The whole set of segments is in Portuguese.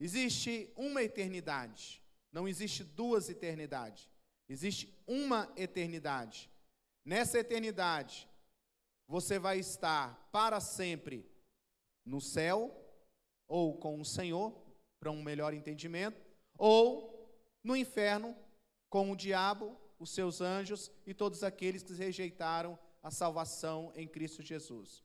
Existe uma eternidade, não existe duas eternidades. Existe uma eternidade. Nessa eternidade, você vai estar para sempre no céu, ou com o Senhor, para um melhor entendimento, ou no inferno, com o diabo, os seus anjos e todos aqueles que rejeitaram a salvação em Cristo Jesus.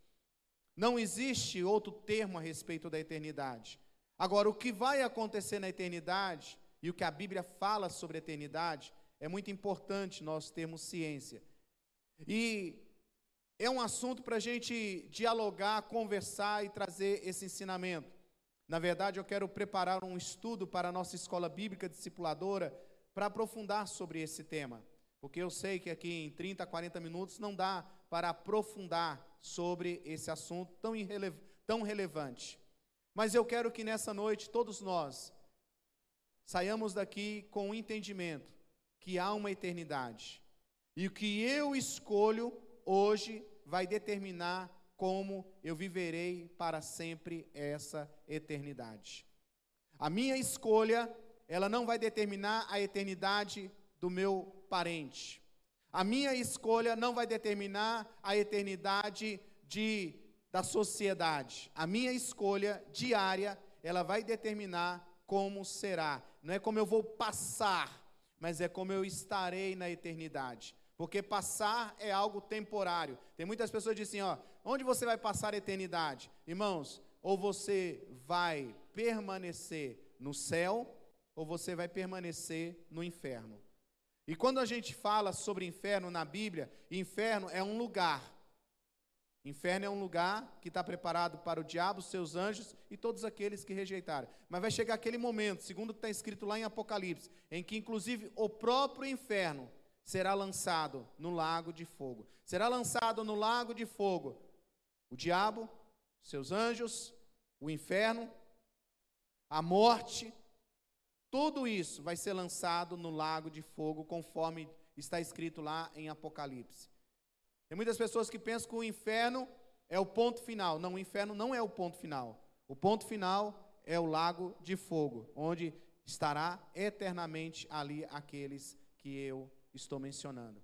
Não existe outro termo a respeito da eternidade. Agora, o que vai acontecer na eternidade e o que a Bíblia fala sobre a eternidade é muito importante nós termos ciência. E é um assunto para a gente dialogar, conversar e trazer esse ensinamento. Na verdade, eu quero preparar um estudo para a nossa escola bíblica discipuladora para aprofundar sobre esse tema. Porque eu sei que aqui em 30, 40 minutos não dá para aprofundar sobre esse assunto tão, tão relevante. Mas eu quero que nessa noite todos nós saiamos daqui com o entendimento que há uma eternidade. E o que eu escolho hoje vai determinar como eu viverei para sempre essa eternidade. A minha escolha, ela não vai determinar a eternidade do meu parente. A minha escolha não vai determinar a eternidade de, da sociedade. A minha escolha diária, ela vai determinar como será. Não é como eu vou passar, mas é como eu estarei na eternidade. Porque passar é algo temporário. Tem muitas pessoas que dizem, ó, onde você vai passar a eternidade? Irmãos, ou você vai permanecer no céu, ou você vai permanecer no inferno. E quando a gente fala sobre inferno na Bíblia, inferno é um lugar. Inferno é um lugar que está preparado para o diabo, seus anjos e todos aqueles que rejeitaram. Mas vai chegar aquele momento, segundo está escrito lá em Apocalipse, em que inclusive o próprio inferno será lançado no lago de fogo. Será lançado no lago de fogo o diabo, seus anjos, o inferno, a morte, tudo isso vai ser lançado no lago de fogo, conforme está escrito lá em Apocalipse. Tem muitas pessoas que pensam que o inferno é o ponto final. Não, o inferno não é o ponto final. O ponto final é o lago de fogo, onde estará eternamente ali aqueles que eu estou mencionando.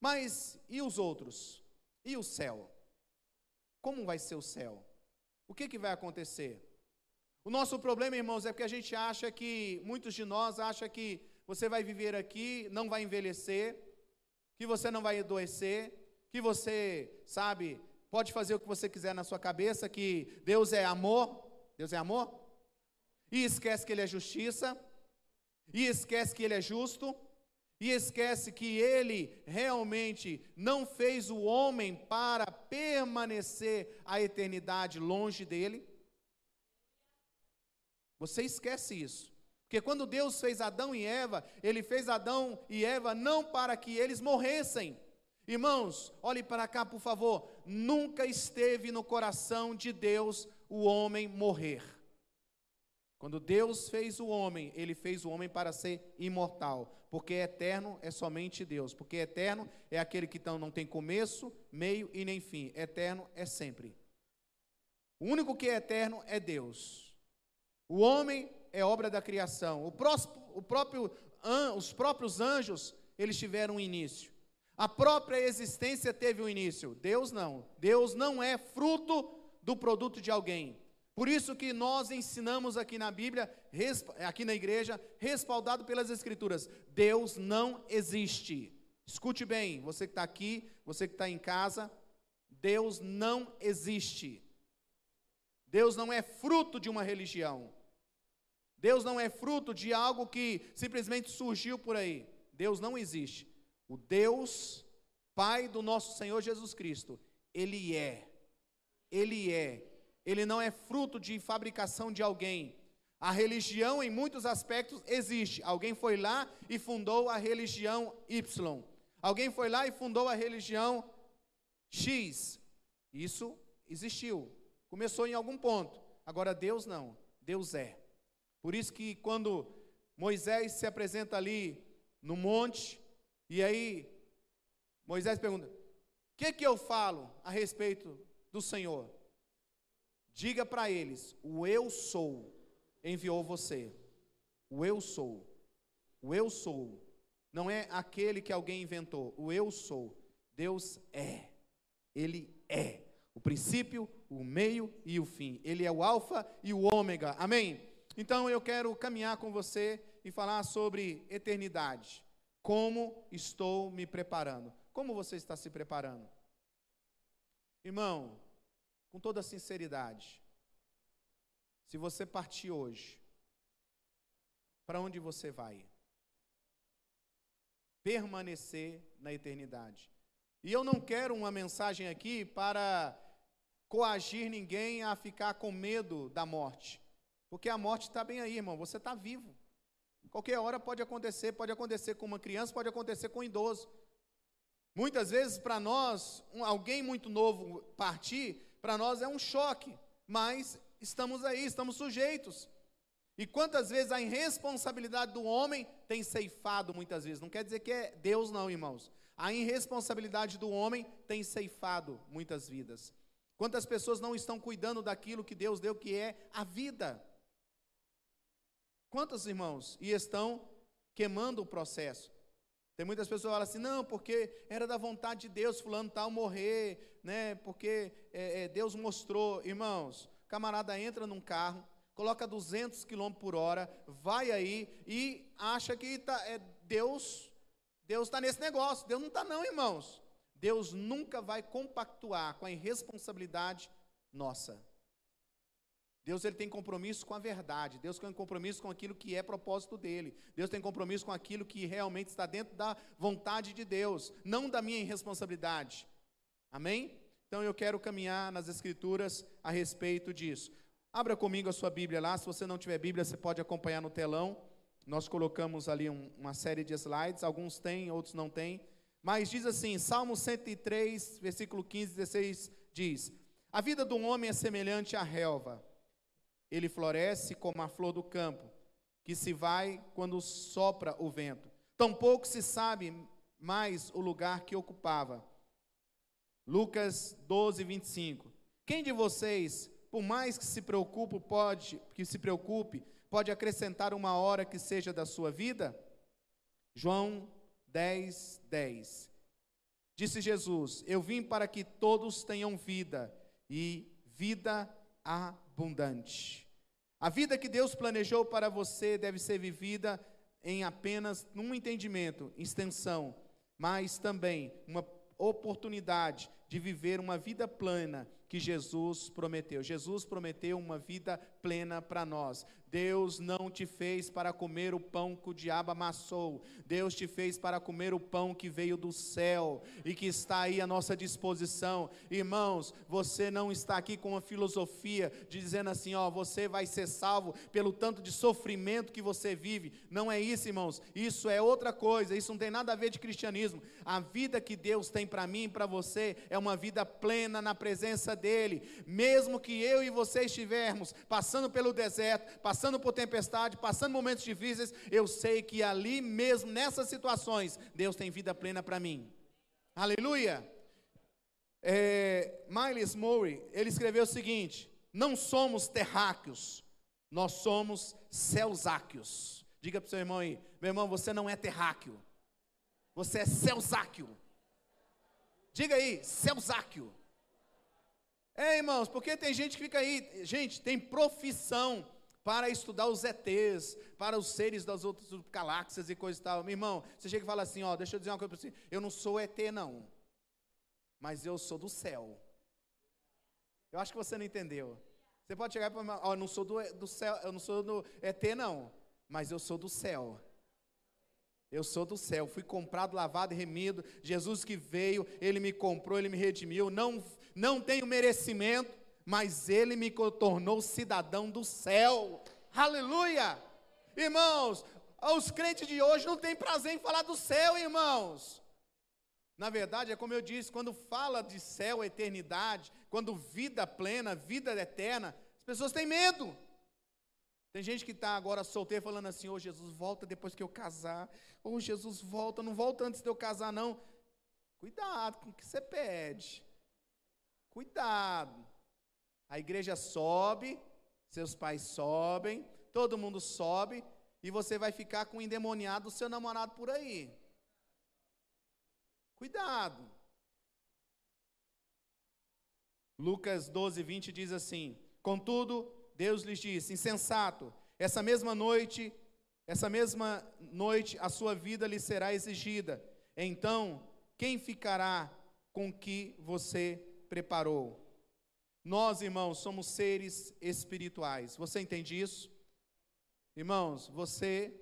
Mas e os outros? E o céu? Como vai ser o céu? O que, que vai acontecer? O nosso problema, irmãos, é porque a gente acha que, muitos de nós acham que você vai viver aqui, não vai envelhecer, que você não vai adoecer, que você, sabe, pode fazer o que você quiser na sua cabeça, que Deus é amor, Deus é amor, e esquece que Ele é justiça, e esquece que Ele é justo, e esquece que ele realmente não fez o homem para permanecer a eternidade longe dele. Você esquece isso. Porque quando Deus fez Adão e Eva, ele fez Adão e Eva não para que eles morressem. Irmãos, olhe para cá, por favor. Nunca esteve no coração de Deus o homem morrer. Quando Deus fez o homem, ele fez o homem para ser imortal, porque eterno é somente Deus, porque eterno é aquele que não tem começo, meio e nem fim. Eterno é sempre. O único que é eterno é Deus. O homem é obra da criação. O, próximo, o próprio, os próprios anjos, eles tiveram um início. A própria existência teve um início. Deus não. Deus não é fruto do produto de alguém. Por isso que nós ensinamos aqui na Bíblia, aqui na igreja, respaldado pelas Escrituras: Deus não existe. Escute bem, você que está aqui, você que está em casa, Deus não existe. Deus não é fruto de uma religião. Deus não é fruto de algo que simplesmente surgiu por aí. Deus não existe. O Deus, Pai do nosso Senhor Jesus Cristo, Ele é. Ele é ele não é fruto de fabricação de alguém. A religião, em muitos aspectos, existe. Alguém foi lá e fundou a religião Y. Alguém foi lá e fundou a religião X. Isso existiu. Começou em algum ponto. Agora, Deus não. Deus é. Por isso que quando Moisés se apresenta ali no monte, e aí Moisés pergunta: O que, que eu falo a respeito do Senhor? Diga para eles: o eu sou, enviou você. O eu sou. O eu sou. Não é aquele que alguém inventou. O eu sou. Deus é. Ele é. O princípio, o meio e o fim. Ele é o alfa e o ômega. Amém? Então eu quero caminhar com você e falar sobre eternidade. Como estou me preparando? Como você está se preparando? Irmão, com toda sinceridade, se você partir hoje, para onde você vai? Permanecer na eternidade. E eu não quero uma mensagem aqui para coagir ninguém a ficar com medo da morte. Porque a morte está bem aí, irmão. Você está vivo. Qualquer hora pode acontecer, pode acontecer com uma criança, pode acontecer com um idoso. Muitas vezes, para nós, um, alguém muito novo partir, para nós é um choque, mas estamos aí, estamos sujeitos. E quantas vezes a irresponsabilidade do homem tem ceifado muitas vezes. Não quer dizer que é Deus, não, irmãos. A irresponsabilidade do homem tem ceifado muitas vidas. Quantas pessoas não estão cuidando daquilo que Deus deu, que é a vida? Quantos irmãos? E estão queimando o processo. Tem muitas pessoas que falam assim, não, porque era da vontade de Deus, fulano tal morrer, né? Porque é, é, Deus mostrou, irmãos. Camarada entra num carro, coloca 200 km por hora, vai aí e acha que tá, é, Deus, Deus está nesse negócio. Deus não está não, irmãos. Deus nunca vai compactuar com a irresponsabilidade nossa. Deus ele tem compromisso com a verdade. Deus tem compromisso com aquilo que é propósito dele. Deus tem compromisso com aquilo que realmente está dentro da vontade de Deus, não da minha irresponsabilidade. Amém? Então eu quero caminhar nas escrituras a respeito disso. Abra comigo a sua Bíblia lá. Se você não tiver Bíblia, você pode acompanhar no telão. Nós colocamos ali um, uma série de slides. Alguns têm, outros não têm. Mas diz assim, Salmo 103, versículo 15, 16, diz: A vida do homem é semelhante à relva ele floresce como a flor do campo, que se vai quando sopra o vento. Tampouco se sabe mais o lugar que ocupava. Lucas 12, 25. Quem de vocês, por mais que se preocupe, pode, que se preocupe, pode acrescentar uma hora que seja da sua vida? João 10, 10. Disse Jesus: Eu vim para que todos tenham vida e vida abundante. A vida que Deus planejou para você deve ser vivida em apenas um entendimento, extensão, mas também uma oportunidade de viver uma vida plena que Jesus prometeu. Jesus prometeu uma vida plena para nós. Deus não te fez para comer o pão que o diabo amassou. Deus te fez para comer o pão que veio do céu e que está aí à nossa disposição. Irmãos, você não está aqui com uma filosofia dizendo assim, ó, você vai ser salvo pelo tanto de sofrimento que você vive. Não é isso, irmãos. Isso é outra coisa. Isso não tem nada a ver de cristianismo. A vida que Deus tem para mim e para você é uma vida plena na presença dele. Mesmo que eu e você estivermos passando pelo deserto, passando por tempestade, passando momentos difíceis, eu sei que ali mesmo, nessas situações, Deus tem vida plena para mim. Aleluia! É, Miles Murray, ele escreveu o seguinte: não somos terráqueos, nós somos celsáqueos. Diga para o seu irmão aí, meu irmão, você não é terráqueo, você é celsáqueo. Diga aí, celsáqueo. É, irmãos, porque tem gente que fica aí, gente, tem profissão para estudar os ETs, para os seres das outras galáxias e coisa e tal. Meu irmão, você chega e fala assim, ó, deixa eu dizer uma coisa para você, eu não sou ET não, mas eu sou do céu. Eu acho que você não entendeu. Você pode chegar e falar, ó, eu não sou do, do céu, eu não sou do ET não, mas eu sou do céu. Eu sou do céu, fui comprado, lavado e remido. Jesus que veio, ele me comprou, ele me redimiu. Não, não tenho merecimento, mas ele me tornou cidadão do céu. Aleluia! Irmãos, os crentes de hoje não têm prazer em falar do céu, irmãos. Na verdade, é como eu disse, quando fala de céu, eternidade, quando vida plena, vida eterna, as pessoas têm medo. Tem gente que está agora solteiro falando assim: Ô oh, Jesus, volta depois que eu casar. Ô oh, Jesus, volta, não volta antes de eu casar, não. Cuidado com o que você pede. Cuidado. A igreja sobe, seus pais sobem, todo mundo sobe e você vai ficar com o endemoniado do seu namorado por aí. Cuidado. Lucas 12, 20 diz assim: Contudo, Deus lhes disse: Insensato, essa mesma noite, essa mesma noite a sua vida lhe será exigida. Então, quem ficará com que você preparou? Nós, irmãos, somos seres espirituais. Você entende isso? Irmãos, você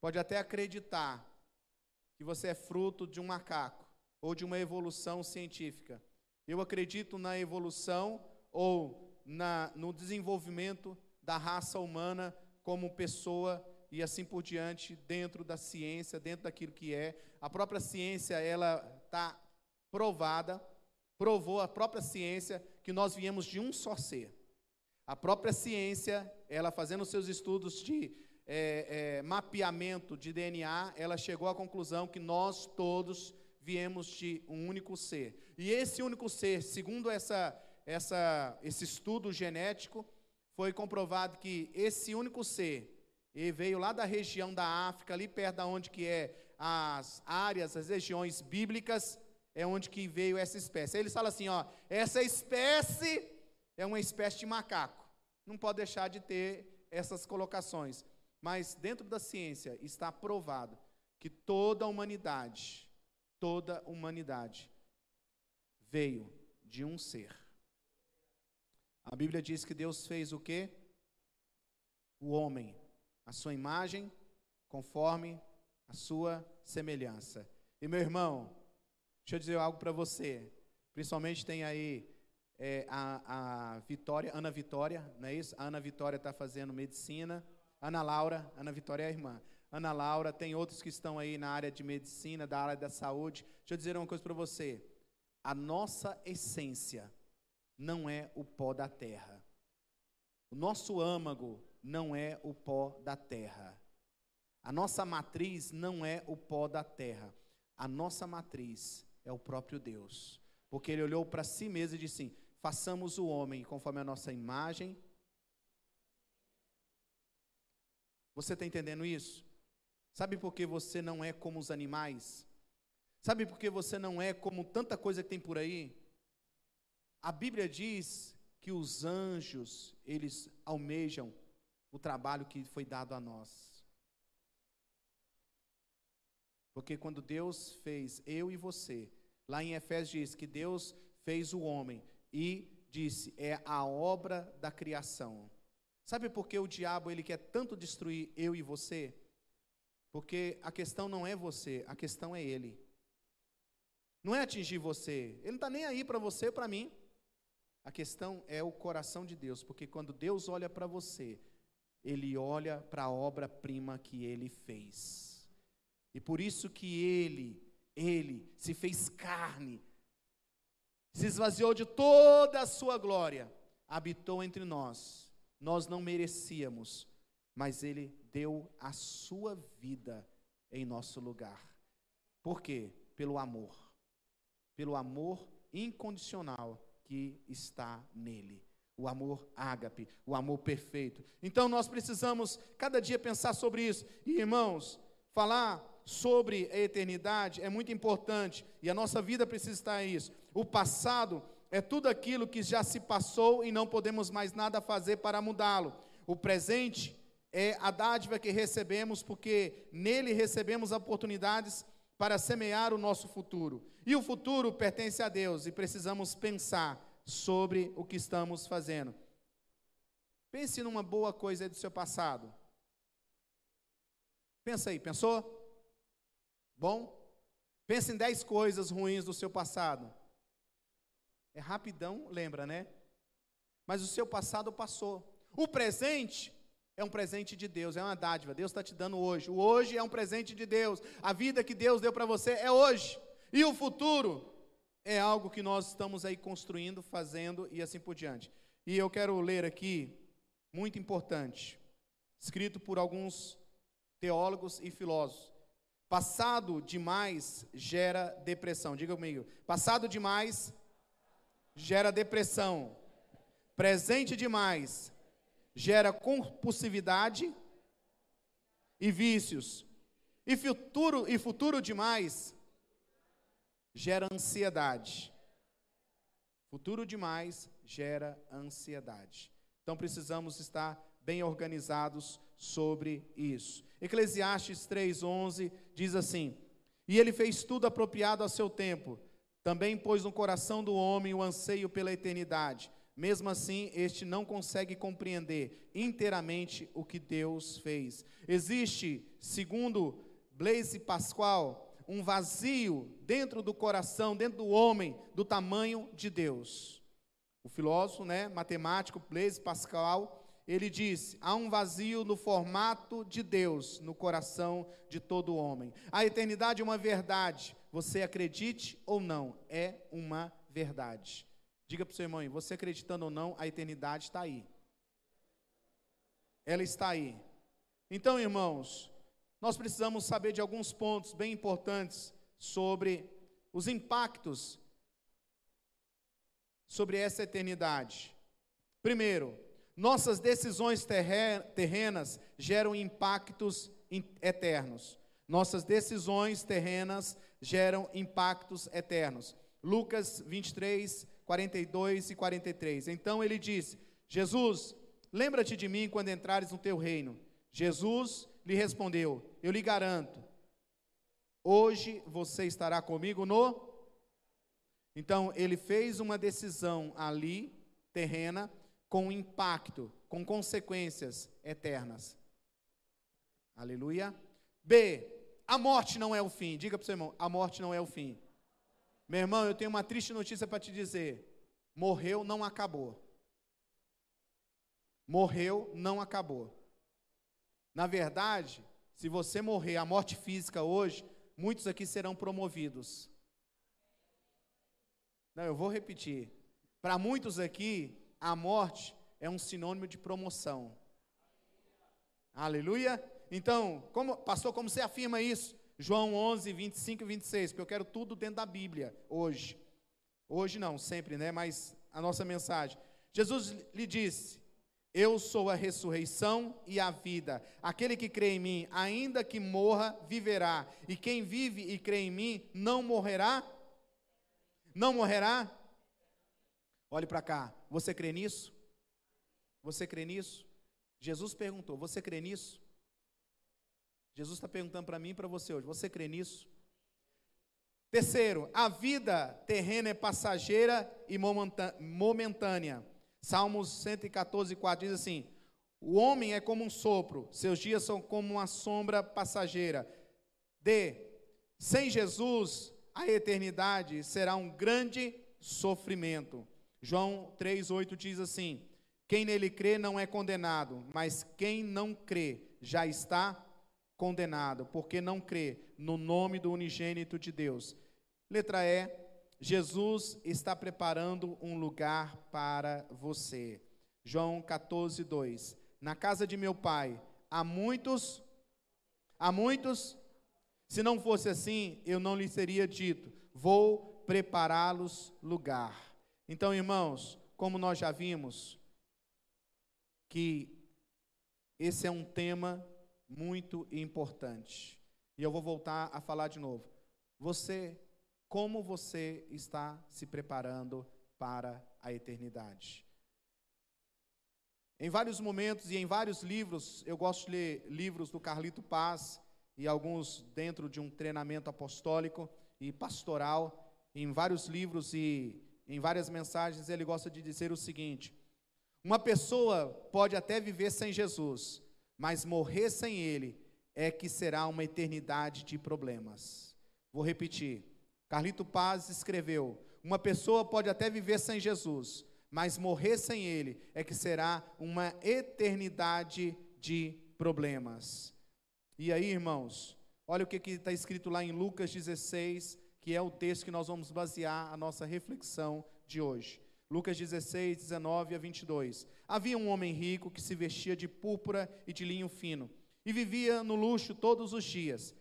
pode até acreditar que você é fruto de um macaco ou de uma evolução científica. Eu acredito na evolução ou na, no desenvolvimento da raça humana como pessoa e assim por diante, dentro da ciência, dentro daquilo que é. A própria ciência, ela está provada, provou a própria ciência que nós viemos de um só ser. A própria ciência, ela fazendo seus estudos de é, é, mapeamento de DNA, ela chegou à conclusão que nós todos viemos de um único ser. E esse único ser, segundo essa, essa, esse estudo genético, foi comprovado que esse único ser ele veio lá da região da África, ali perto da onde que é as áreas, as regiões bíblicas, é onde que veio essa espécie. Aí eles falam assim, ó, essa espécie é uma espécie de macaco. Não pode deixar de ter essas colocações. Mas dentro da ciência está provado que toda a humanidade toda a humanidade veio de um ser. A Bíblia diz que Deus fez o quê? O homem, a sua imagem, conforme a sua semelhança. E meu irmão, deixa eu dizer algo para você. Principalmente tem aí é, a, a Vitória, Ana Vitória, não é isso? A Ana Vitória está fazendo medicina. Ana Laura, Ana Vitória é a irmã. Ana Laura, tem outros que estão aí na área de medicina, da área da saúde. Deixa eu dizer uma coisa para você. A nossa essência não é o pó da terra. O nosso âmago não é o pó da terra. A nossa matriz não é o pó da terra. A nossa matriz é o próprio Deus. Porque ele olhou para si mesmo e disse assim: façamos o homem conforme a nossa imagem. Você está entendendo isso? Sabe por que você não é como os animais? Sabe por que você não é como tanta coisa que tem por aí? A Bíblia diz que os anjos, eles almejam o trabalho que foi dado a nós. Porque quando Deus fez eu e você, lá em Efésios diz que Deus fez o homem e disse, é a obra da criação. Sabe por que o diabo ele quer tanto destruir eu e você? Porque a questão não é você, a questão é ele. Não é atingir você. Ele não está nem aí para você, para mim. A questão é o coração de Deus, porque quando Deus olha para você, Ele olha para a obra-prima que Ele fez. E por isso que Ele, Ele se fez carne, se esvaziou de toda a sua glória, habitou entre nós. Nós não merecíamos, mas Ele deu a sua vida em nosso lugar. Por quê? Pelo amor. Pelo amor incondicional que está nele. O amor ágape, o amor perfeito. Então nós precisamos cada dia pensar sobre isso. E irmãos, falar sobre a eternidade é muito importante e a nossa vida precisa estar isso. O passado é tudo aquilo que já se passou e não podemos mais nada fazer para mudá-lo. O presente é a dádiva que recebemos, porque nele recebemos oportunidades para semear o nosso futuro. E o futuro pertence a Deus e precisamos pensar sobre o que estamos fazendo. Pense numa boa coisa do seu passado. Pensa aí, pensou? Bom? Pense em dez coisas ruins do seu passado. É rapidão, lembra, né? Mas o seu passado passou. O presente é um presente de Deus, é uma dádiva. Deus está te dando hoje. O hoje é um presente de Deus. A vida que Deus deu para você é hoje. E o futuro é algo que nós estamos aí construindo, fazendo e assim por diante. E eu quero ler aqui, muito importante, escrito por alguns teólogos e filósofos. Passado demais gera depressão. Diga comigo. Passado demais gera depressão. Presente demais gera compulsividade e vícios. E futuro, e futuro demais gera ansiedade. Futuro demais gera ansiedade. Então precisamos estar bem organizados sobre isso. Eclesiastes 3:11 diz assim: "E ele fez tudo apropriado a seu tempo. Também pôs no coração do homem o anseio pela eternidade. Mesmo assim, este não consegue compreender inteiramente o que Deus fez. Existe, segundo Blaise Pascoal, um vazio dentro do coração, dentro do homem, do tamanho de Deus. O filósofo, né, matemático Blaise Pascal, ele disse: há um vazio no formato de Deus no coração de todo homem. A eternidade é uma verdade, você acredite ou não, é uma verdade. Diga para o seu irmão, você acreditando ou não, a eternidade está aí. Ela está aí. Então, irmãos, nós precisamos saber de alguns pontos bem importantes sobre os impactos sobre essa eternidade. Primeiro, nossas decisões terrenas geram impactos eternos. Nossas decisões terrenas geram impactos eternos. Lucas 23, 42 e 43. Então ele disse: Jesus, lembra-te de mim quando entrares no teu reino. Jesus lhe respondeu: Eu lhe garanto, hoje você estará comigo no. Então, ele fez uma decisão ali, terrena, com impacto, com consequências eternas. Aleluia. B. A morte não é o fim. Diga para o seu irmão: a morte não é o fim. Meu irmão, eu tenho uma triste notícia para te dizer: morreu, não acabou. Morreu, não acabou. Na verdade, se você morrer a morte física hoje, muitos aqui serão promovidos. Não, eu vou repetir. Para muitos aqui, a morte é um sinônimo de promoção. Aleluia. Então, como, pastor, como você afirma isso? João 11, 25 e 26, porque eu quero tudo dentro da Bíblia hoje. Hoje não, sempre, né? Mas a nossa mensagem. Jesus lhe disse: eu sou a ressurreição e a vida. Aquele que crê em mim, ainda que morra, viverá. E quem vive e crê em mim, não morrerá? Não morrerá? Olhe para cá. Você crê nisso? Você crê nisso? Jesus perguntou: Você crê nisso? Jesus está perguntando para mim e para você hoje: Você crê nisso? Terceiro, a vida terrena é passageira e momentânea. Salmos 114, 4 diz assim: O homem é como um sopro, seus dias são como uma sombra passageira. D. Sem Jesus, a eternidade será um grande sofrimento. João 3,8 diz assim: Quem nele crê não é condenado, mas quem não crê já está condenado, porque não crê no nome do unigênito de Deus. Letra E Jesus está preparando um lugar para você. João 14, 2. Na casa de meu pai há muitos, há muitos, se não fosse assim, eu não lhe teria dito, vou prepará-los lugar. Então, irmãos, como nós já vimos, que esse é um tema muito importante. E eu vou voltar a falar de novo. Você como você está se preparando para a eternidade. Em vários momentos e em vários livros, eu gosto de ler livros do Carlito Paz e alguns dentro de um treinamento apostólico e pastoral. Em vários livros e em várias mensagens, ele gosta de dizer o seguinte: uma pessoa pode até viver sem Jesus, mas morrer sem Ele é que será uma eternidade de problemas. Vou repetir. Carlito Paz escreveu: Uma pessoa pode até viver sem Jesus, mas morrer sem Ele é que será uma eternidade de problemas. E aí, irmãos, olha o que está escrito lá em Lucas 16, que é o texto que nós vamos basear a nossa reflexão de hoje. Lucas 16, 19 a 22. Havia um homem rico que se vestia de púrpura e de linho fino e vivia no luxo todos os dias.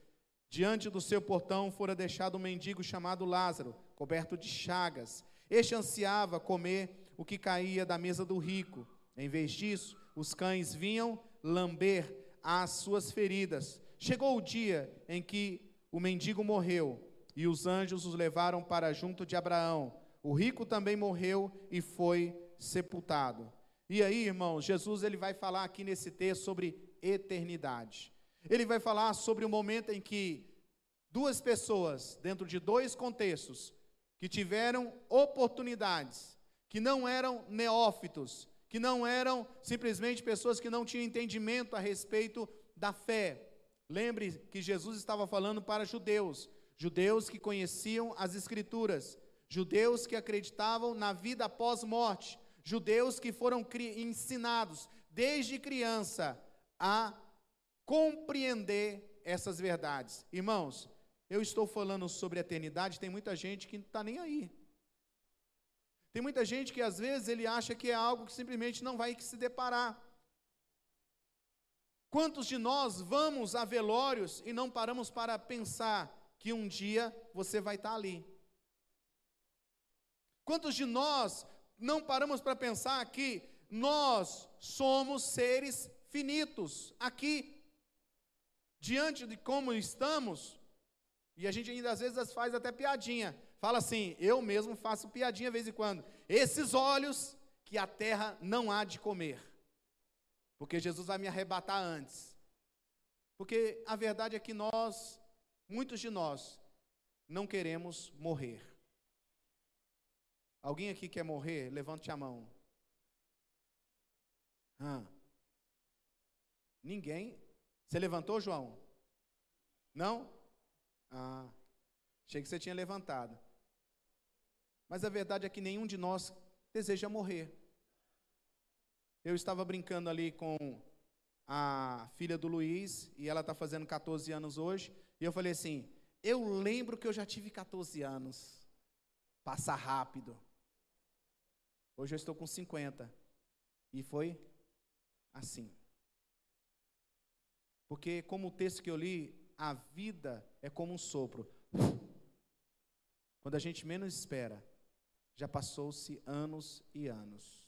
Diante do seu portão fora deixado um mendigo chamado Lázaro, coberto de chagas. Este ansiava comer o que caía da mesa do rico. Em vez disso, os cães vinham lamber as suas feridas. Chegou o dia em que o mendigo morreu e os anjos os levaram para junto de Abraão. O rico também morreu e foi sepultado. E aí, irmãos, Jesus ele vai falar aqui nesse texto sobre eternidade. Ele vai falar sobre o momento em que duas pessoas, dentro de dois contextos, que tiveram oportunidades, que não eram neófitos, que não eram simplesmente pessoas que não tinham entendimento a respeito da fé. Lembre que Jesus estava falando para judeus, judeus que conheciam as Escrituras, judeus que acreditavam na vida após morte, judeus que foram ensinados desde criança a compreender essas verdades. Irmãos, eu estou falando sobre a eternidade, tem muita gente que não está nem aí. Tem muita gente que às vezes ele acha que é algo que simplesmente não vai se deparar. Quantos de nós vamos a velórios e não paramos para pensar que um dia você vai estar ali? Quantos de nós não paramos para pensar que nós somos seres finitos aqui, diante de como estamos, e a gente ainda às vezes faz até piadinha, fala assim, eu mesmo faço piadinha de vez em quando, esses olhos que a terra não há de comer, porque Jesus vai me arrebatar antes, porque a verdade é que nós, muitos de nós, não queremos morrer. Alguém aqui quer morrer? Levante a mão. Ninguém. Você levantou, João? Não? Ah. Achei que você tinha levantado. Mas a verdade é que nenhum de nós deseja morrer. Eu estava brincando ali com a filha do Luiz, e ela está fazendo 14 anos hoje, e eu falei assim: eu lembro que eu já tive 14 anos. Passa rápido. Hoje eu estou com 50. E foi assim. Porque, como o texto que eu li, a vida é como um sopro. Quando a gente menos espera, já passou-se anos e anos.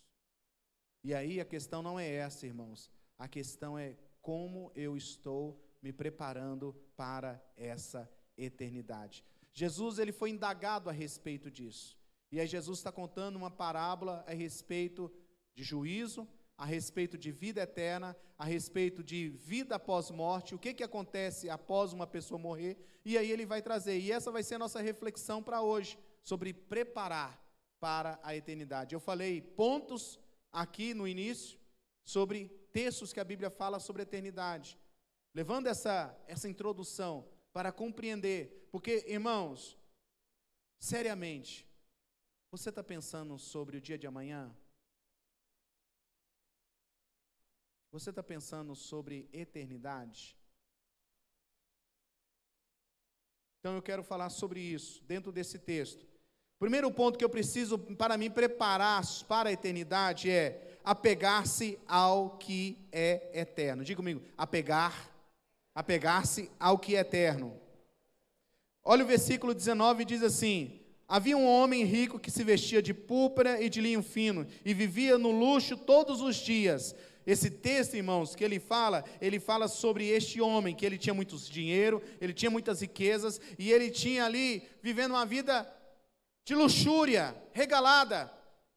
E aí a questão não é essa, irmãos. A questão é como eu estou me preparando para essa eternidade. Jesus ele foi indagado a respeito disso. E aí Jesus está contando uma parábola a respeito de juízo, a respeito de vida eterna, a respeito de vida após morte, o que, que acontece após uma pessoa morrer, e aí ele vai trazer. E essa vai ser a nossa reflexão para hoje, sobre preparar para a eternidade. Eu falei pontos aqui no início sobre textos que a Bíblia fala sobre a eternidade. Levando essa, essa introdução para compreender, porque, irmãos, seriamente, você está pensando sobre o dia de amanhã? Você está pensando sobre eternidade? Então eu quero falar sobre isso dentro desse texto. Primeiro ponto que eu preciso para me preparar para a eternidade é apegar-se ao que é eterno. Diga comigo, apegar, apegar-se ao que é eterno. Olha o versículo 19 diz assim: Havia um homem rico que se vestia de púrpura e de linho fino e vivia no luxo todos os dias. Esse texto, irmãos, que ele fala, ele fala sobre este homem, que ele tinha muito dinheiro, ele tinha muitas riquezas e ele tinha ali vivendo uma vida de luxúria, regalada.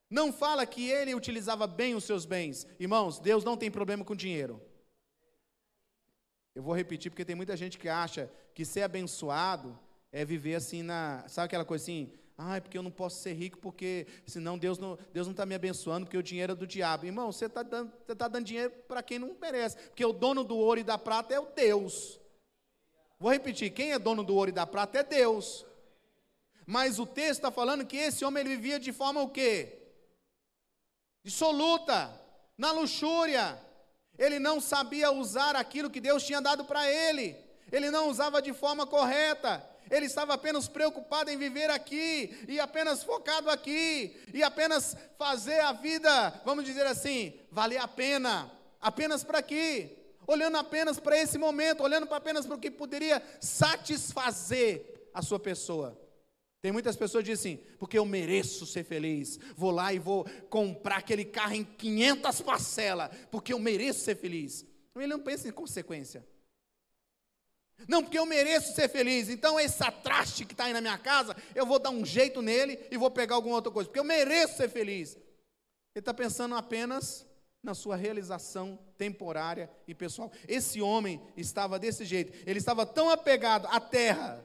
Não fala que ele utilizava bem os seus bens. Irmãos, Deus não tem problema com dinheiro. Eu vou repetir porque tem muita gente que acha que ser abençoado é viver assim na. Sabe aquela coisa assim? Ah, porque eu não posso ser rico, porque senão Deus não está Deus não tá me abençoando, porque o dinheiro é do diabo. Irmão, você está dando, você tá dando dinheiro para quem não merece, porque o dono do ouro e da prata é o Deus. Vou repetir: quem é dono do ouro e da prata é Deus. Mas o texto está falando que esse homem ele vivia de forma o quê? Dissoluta, na luxúria. Ele não sabia usar aquilo que Deus tinha dado para ele. Ele não usava de forma correta ele estava apenas preocupado em viver aqui, e apenas focado aqui, e apenas fazer a vida, vamos dizer assim, valer a pena, apenas para aqui, olhando apenas para esse momento, olhando apenas para o que poderia satisfazer a sua pessoa. Tem muitas pessoas que dizem assim, porque eu mereço ser feliz, vou lá e vou comprar aquele carro em 500 parcelas, porque eu mereço ser feliz. Ele não pensa em consequência. Não, porque eu mereço ser feliz, então esse traste que está aí na minha casa, eu vou dar um jeito nele e vou pegar alguma outra coisa, porque eu mereço ser feliz. Ele está pensando apenas na sua realização temporária e pessoal. Esse homem estava desse jeito, ele estava tão apegado à terra,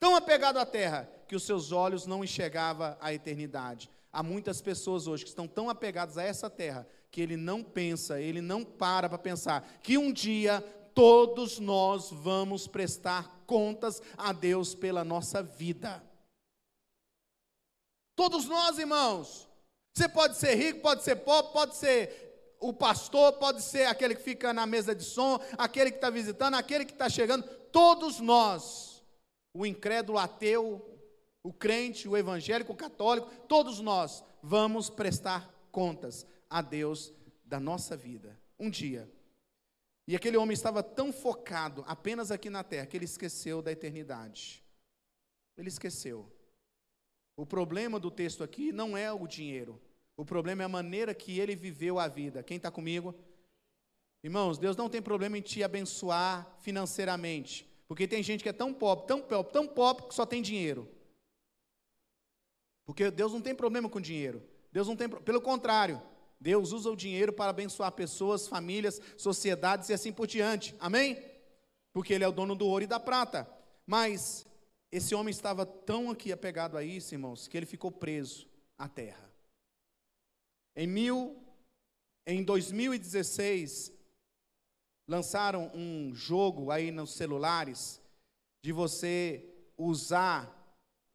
tão apegado à terra, que os seus olhos não enxergavam a eternidade. Há muitas pessoas hoje que estão tão apegadas a essa terra que ele não pensa, ele não para para pensar que um dia todos nós vamos prestar contas a Deus pela nossa vida. Todos nós, irmãos. Você pode ser rico, pode ser pobre, pode ser o pastor, pode ser aquele que fica na mesa de som, aquele que está visitando, aquele que está chegando. Todos nós, o incrédulo ateu, o crente, o evangélico, o católico, todos nós vamos prestar contas a Deus da nossa vida. Um dia. E aquele homem estava tão focado apenas aqui na terra que ele esqueceu da eternidade. Ele esqueceu. O problema do texto aqui não é o dinheiro. O problema é a maneira que ele viveu a vida. Quem está comigo? Irmãos, Deus não tem problema em te abençoar financeiramente. Porque tem gente que é tão pobre, tão pobre, tão pobre que só tem dinheiro. Porque Deus não tem problema com dinheiro. Deus não tem, pelo contrário, Deus usa o dinheiro para abençoar pessoas, famílias, sociedades e assim por diante. Amém? Porque ele é o dono do ouro e da prata. Mas esse homem estava tão aqui apegado a isso, irmãos, que ele ficou preso à terra. Em mil, em 2016, lançaram um jogo aí nos celulares de você usar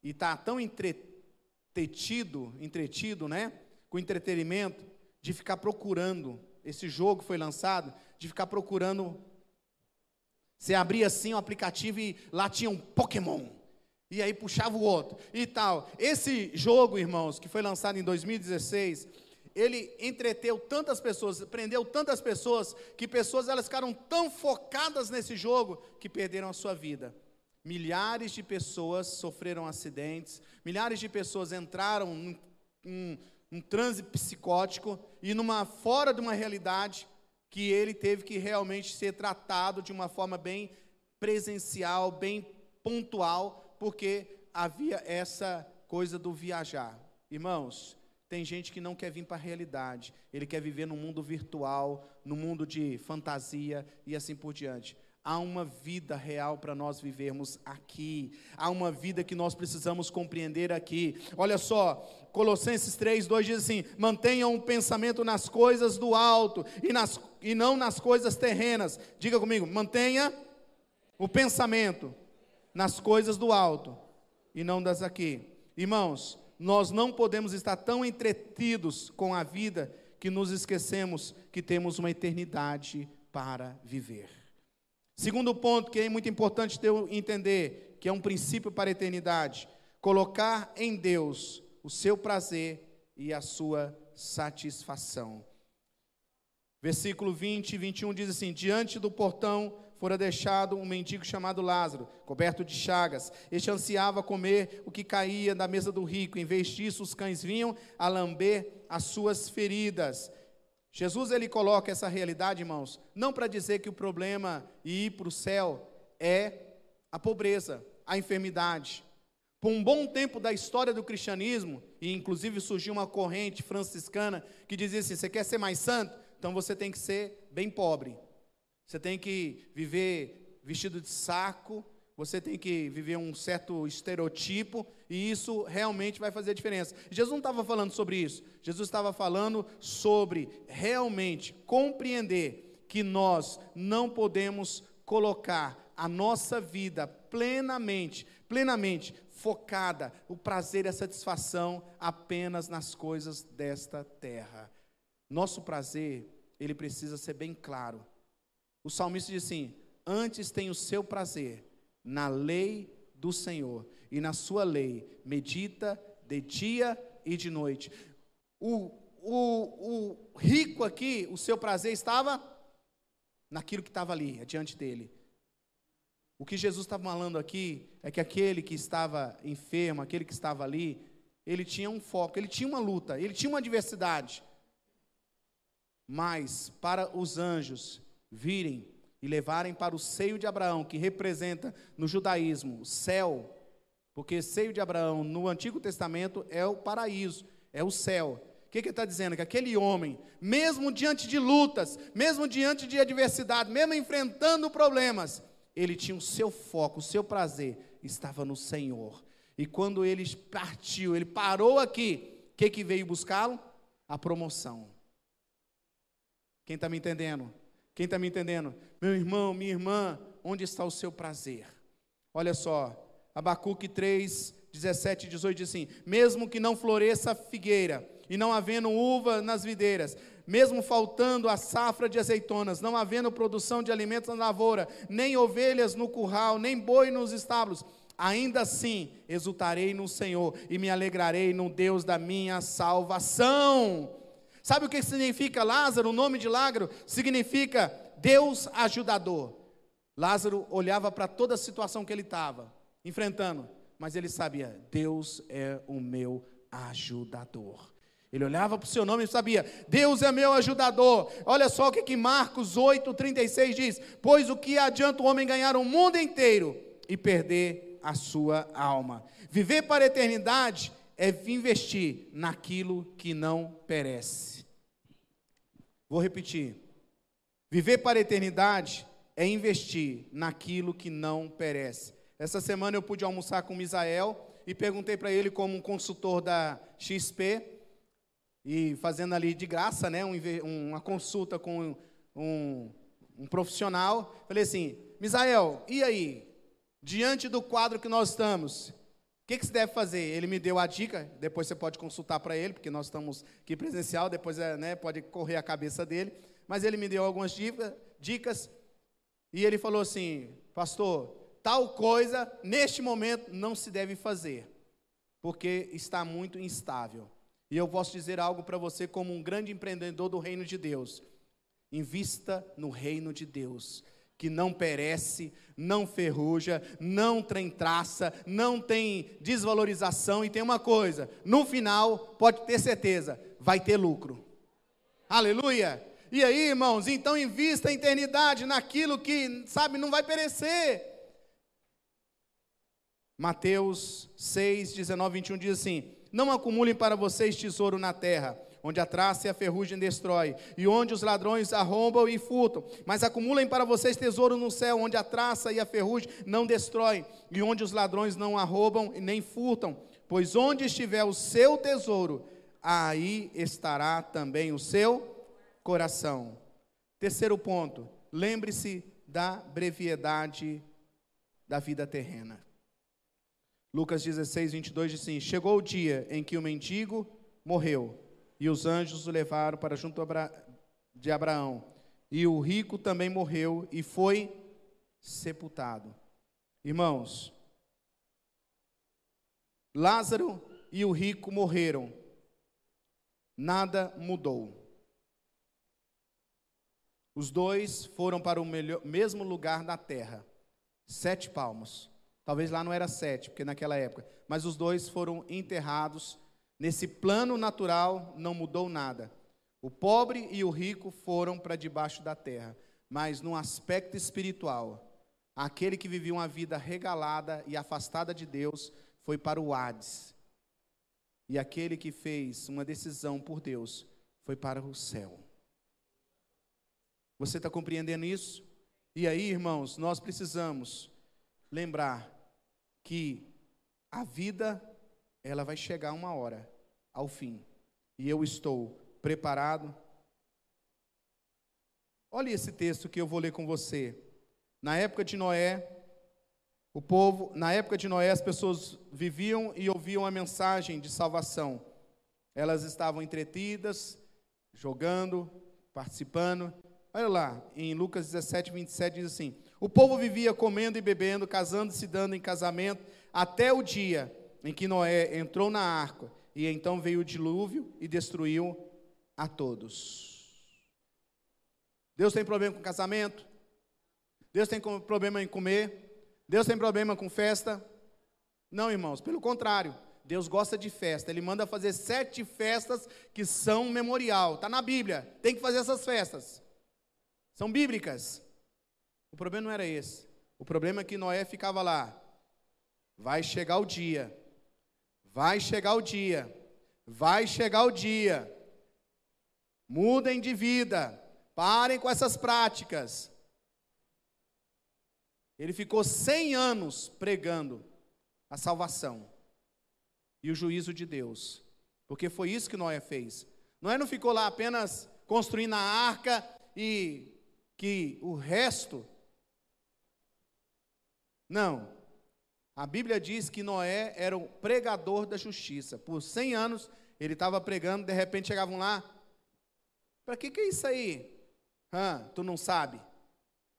e tá tão entretido, entretido, né? Com entretenimento, de ficar procurando. Esse jogo foi lançado, de ficar procurando. Você abria assim o aplicativo e lá tinha um Pokémon. E aí puxava o outro e tal. Esse jogo, irmãos, que foi lançado em 2016, ele entreteu tantas pessoas, prendeu tantas pessoas, que pessoas elas ficaram tão focadas nesse jogo que perderam a sua vida. Milhares de pessoas sofreram acidentes, milhares de pessoas entraram em um, um transe psicótico e numa fora de uma realidade que ele teve que realmente ser tratado de uma forma bem presencial, bem pontual, porque havia essa coisa do viajar. Irmãos, tem gente que não quer vir para a realidade, ele quer viver no mundo virtual, no mundo de fantasia e assim por diante. Há uma vida real para nós vivermos aqui. Há uma vida que nós precisamos compreender aqui. Olha só, Colossenses 3, 2 diz assim: mantenham o pensamento nas coisas do alto e, nas, e não nas coisas terrenas. Diga comigo, mantenha o pensamento nas coisas do alto e não das aqui. Irmãos, nós não podemos estar tão entretidos com a vida que nos esquecemos que temos uma eternidade para viver. Segundo ponto que é muito importante ter, entender, que é um princípio para a eternidade: colocar em Deus o seu prazer e a sua satisfação. Versículo 20 e 21 diz assim: Diante do portão fora deixado um mendigo chamado Lázaro, coberto de chagas. Este ansiava comer o que caía da mesa do rico. Em vez disso, os cães vinham a lamber as suas feridas. Jesus ele coloca essa realidade, irmãos, não para dizer que o problema e ir para o céu é a pobreza, a enfermidade. Por um bom tempo da história do cristianismo, e inclusive surgiu uma corrente franciscana que dizia assim: você quer ser mais santo? Então você tem que ser bem pobre. Você tem que viver vestido de saco, você tem que viver um certo estereotipo e isso realmente vai fazer diferença. Jesus não estava falando sobre isso. Jesus estava falando sobre realmente compreender que nós não podemos colocar a nossa vida plenamente, plenamente focada, o prazer e a satisfação apenas nas coisas desta terra. Nosso prazer, ele precisa ser bem claro. O salmista diz assim: Antes tem o seu prazer na lei do Senhor, e na sua lei medita de dia e de noite. O, o, o rico aqui, o seu prazer estava naquilo que estava ali, diante dele. O que Jesus está falando aqui é que aquele que estava enfermo, aquele que estava ali, ele tinha um foco, ele tinha uma luta, ele tinha uma adversidade. Mas para os anjos virem e levarem para o seio de Abraão, que representa no judaísmo o céu, porque seio de Abraão no Antigo Testamento é o paraíso, é o céu. O que, que ele está dizendo? Que aquele homem, mesmo diante de lutas, mesmo diante de adversidade, mesmo enfrentando problemas, ele tinha o seu foco, o seu prazer estava no Senhor. E quando ele partiu, ele parou aqui, o que, que veio buscá-lo? A promoção. Quem está me entendendo? Quem está me entendendo? Meu irmão, minha irmã, onde está o seu prazer? Olha só, Abacuque 3, 17 e 18 diz assim: Mesmo que não floresça a figueira, e não havendo uva nas videiras, mesmo faltando a safra de azeitonas, não havendo produção de alimentos na lavoura, nem ovelhas no curral, nem boi nos estábulos, ainda assim exultarei no Senhor e me alegrarei no Deus da minha salvação. Sabe o que significa Lázaro? O nome de Lázaro significa Deus ajudador. Lázaro olhava para toda a situação que ele estava enfrentando, mas ele sabia: Deus é o meu ajudador. Ele olhava para o seu nome e sabia: Deus é meu ajudador. Olha só o que, que Marcos 8,36 diz: Pois o que adianta o homem ganhar o mundo inteiro e perder a sua alma? Viver para a eternidade é investir naquilo que não perece. Vou repetir. Viver para a eternidade é investir naquilo que não perece. Essa semana eu pude almoçar com o Misael e perguntei para ele, como um consultor da XP, e fazendo ali de graça, né, um, uma consulta com um, um profissional, falei assim, Misael, e aí? Diante do quadro que nós estamos, o que, que se deve fazer? Ele me deu a dica, depois você pode consultar para ele, porque nós estamos aqui presencial, depois é, né, pode correr a cabeça dele mas ele me deu algumas dicas e ele falou assim: Pastor, tal coisa neste momento não se deve fazer, porque está muito instável. E eu posso dizer algo para você, como um grande empreendedor do reino de Deus: invista no reino de Deus, que não perece, não ferruja, não tem traça, não tem desvalorização, e tem uma coisa: no final, pode ter certeza, vai ter lucro. Aleluia! E aí, irmãos, então invista a eternidade naquilo que, sabe, não vai perecer. Mateus 6, 19, 21 diz assim: Não acumulem para vocês tesouro na terra, onde a traça e a ferrugem destrói, e onde os ladrões arrombam e furtam, mas acumulem para vocês tesouro no céu, onde a traça e a ferrugem não destroem, e onde os ladrões não arrombam e nem furtam, pois onde estiver o seu tesouro, aí estará também o seu coração. Terceiro ponto, lembre-se da brevidade da vida terrena. Lucas 16, 22 diz assim: Chegou o dia em que o mendigo morreu, e os anjos o levaram para junto de Abraão, e o rico também morreu e foi sepultado. Irmãos, Lázaro e o rico morreram, nada mudou. Os dois foram para o melhor, mesmo lugar na terra, sete palmos. Talvez lá não era sete, porque naquela época. Mas os dois foram enterrados. Nesse plano natural não mudou nada. O pobre e o rico foram para debaixo da terra. Mas no aspecto espiritual, aquele que vivia uma vida regalada e afastada de Deus foi para o Hades. E aquele que fez uma decisão por Deus foi para o céu. Você está compreendendo isso? E aí, irmãos, nós precisamos lembrar que a vida, ela vai chegar uma hora ao fim. E eu estou preparado. Olha esse texto que eu vou ler com você. Na época de Noé, o povo, na época de Noé, as pessoas viviam e ouviam a mensagem de salvação. Elas estavam entretidas, jogando, participando, Olha lá, em Lucas 17, 27 diz assim: O povo vivia comendo e bebendo, casando-se, dando em casamento, até o dia em que Noé entrou na arca, e então veio o dilúvio e destruiu a todos. Deus tem problema com casamento? Deus tem problema em comer? Deus tem problema com festa? Não, irmãos, pelo contrário. Deus gosta de festa. Ele manda fazer sete festas que são memorial. Está na Bíblia. Tem que fazer essas festas. São bíblicas. O problema não era esse. O problema é que Noé ficava lá. Vai chegar o dia. Vai chegar o dia. Vai chegar o dia. Mudem de vida. Parem com essas práticas. Ele ficou 100 anos pregando a salvação e o juízo de Deus, porque foi isso que Noé fez. Noé não ficou lá apenas construindo a arca e que o resto. Não. A Bíblia diz que Noé era o pregador da justiça. Por 100 anos ele estava pregando, de repente chegavam lá. Para que, que é isso aí? Hã, tu não sabe?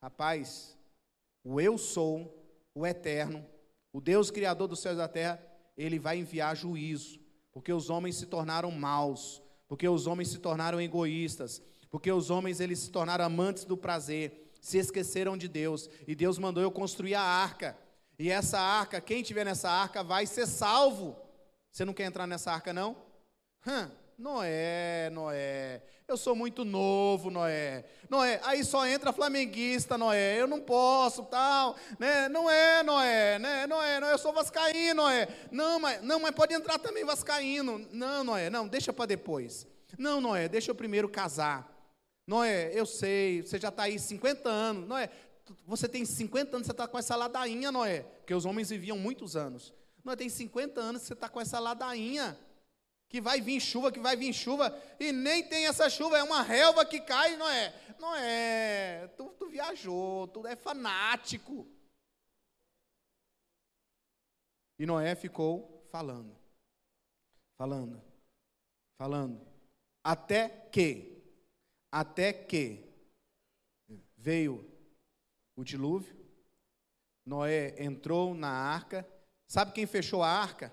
Rapaz, o eu sou, o eterno, o Deus criador dos céus e da terra, ele vai enviar juízo, porque os homens se tornaram maus, porque os homens se tornaram egoístas, porque os homens eles se tornaram amantes do prazer, se esqueceram de Deus, e Deus mandou eu construir a arca. E essa arca, quem tiver nessa arca vai ser salvo. Você não quer entrar nessa arca não? Hum, Noé, Noé. Eu sou muito novo, Noé. Noé, aí só entra flamenguista, Noé. Eu não posso, tal, né? Não é, Noé, né? Noé, Noé, eu sou vascaíno, Noé. Não, mas não, mas pode entrar também vascaíno. Não, Noé, não, deixa para depois. Não, Noé, deixa eu primeiro casar. Noé, eu sei, você já está aí 50 anos. Noé, você tem 50 anos, você está com essa ladainha, Noé. Porque os homens viviam muitos anos. Noé, tem 50 anos, você está com essa ladainha que vai vir chuva, que vai vir chuva, e nem tem essa chuva, é uma relva que cai, não é? Não é, tu, tu viajou, tu é fanático. E Noé ficou falando, falando, falando, até que, até que veio o dilúvio, Noé entrou na arca, sabe quem fechou a arca?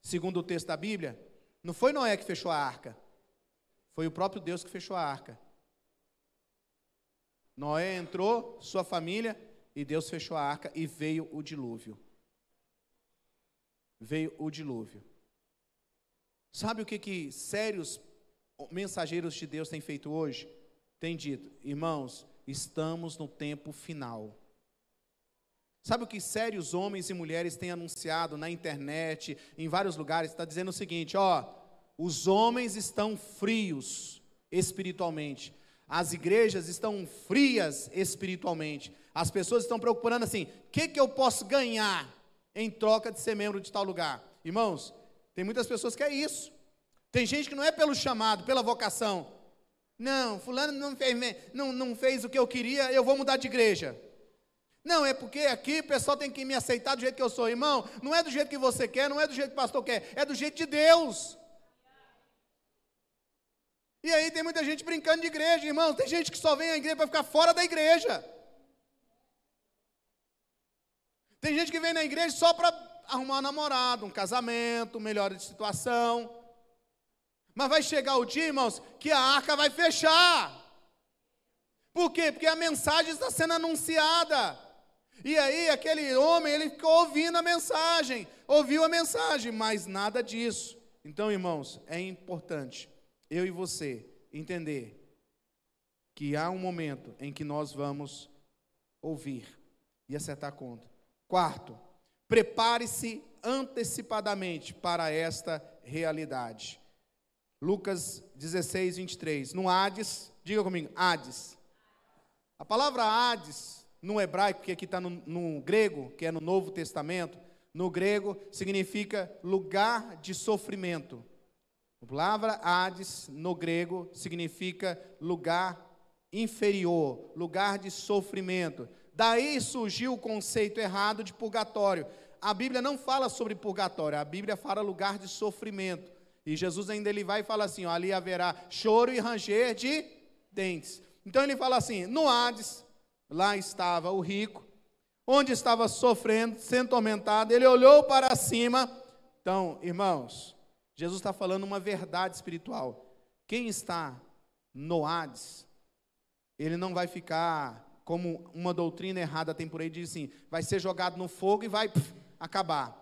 Segundo o texto da Bíblia? Não foi Noé que fechou a arca. Foi o próprio Deus que fechou a arca. Noé entrou, sua família, e Deus fechou a arca e veio o dilúvio. Veio o dilúvio. Sabe o que, que sérios mensageiros de Deus têm feito hoje? Tem dito, irmãos, estamos no tempo final. Sabe o que sérios homens e mulheres têm anunciado na internet, em vários lugares? Está dizendo o seguinte: ó, os homens estão frios espiritualmente, as igrejas estão frias espiritualmente, as pessoas estão preocupando assim: o que, que eu posso ganhar em troca de ser membro de tal lugar? Irmãos, tem muitas pessoas que é isso. Tem gente que não é pelo chamado, pela vocação. Não, fulano não fez, não, não fez o que eu queria, eu vou mudar de igreja. Não, é porque aqui o pessoal tem que me aceitar do jeito que eu sou, irmão. Não é do jeito que você quer, não é do jeito que o pastor quer, é do jeito de Deus. E aí tem muita gente brincando de igreja, irmão. Tem gente que só vem à igreja para ficar fora da igreja. Tem gente que vem na igreja só para arrumar um namorado, um casamento, melhora de situação. Mas vai chegar o dia, irmãos, que a arca vai fechar. Por quê? Porque a mensagem está sendo anunciada. E aí aquele homem, ele ficou ouvindo a mensagem, ouviu a mensagem, mas nada disso. Então, irmãos, é importante eu e você entender que há um momento em que nós vamos ouvir e acertar a conta. Quarto, prepare-se antecipadamente para esta realidade. Lucas 16, 23. No Hades, diga comigo, Hades. A palavra Hades no hebraico, que aqui está no, no grego, que é no Novo Testamento, no grego significa lugar de sofrimento. A palavra Hades, no grego, significa lugar inferior, lugar de sofrimento. Daí surgiu o conceito errado de purgatório. A Bíblia não fala sobre purgatório, a Bíblia fala lugar de sofrimento. E Jesus ainda ele vai e fala assim: ó, ali haverá choro e ranger de dentes. Então ele fala assim: no Hades, Lá estava o rico, onde estava sofrendo, sendo tormentado. Ele olhou para cima. Então, irmãos, Jesus está falando uma verdade espiritual. Quem está no Hades, ele não vai ficar como uma doutrina errada tem por aí, diz assim: vai ser jogado no fogo e vai pff, acabar.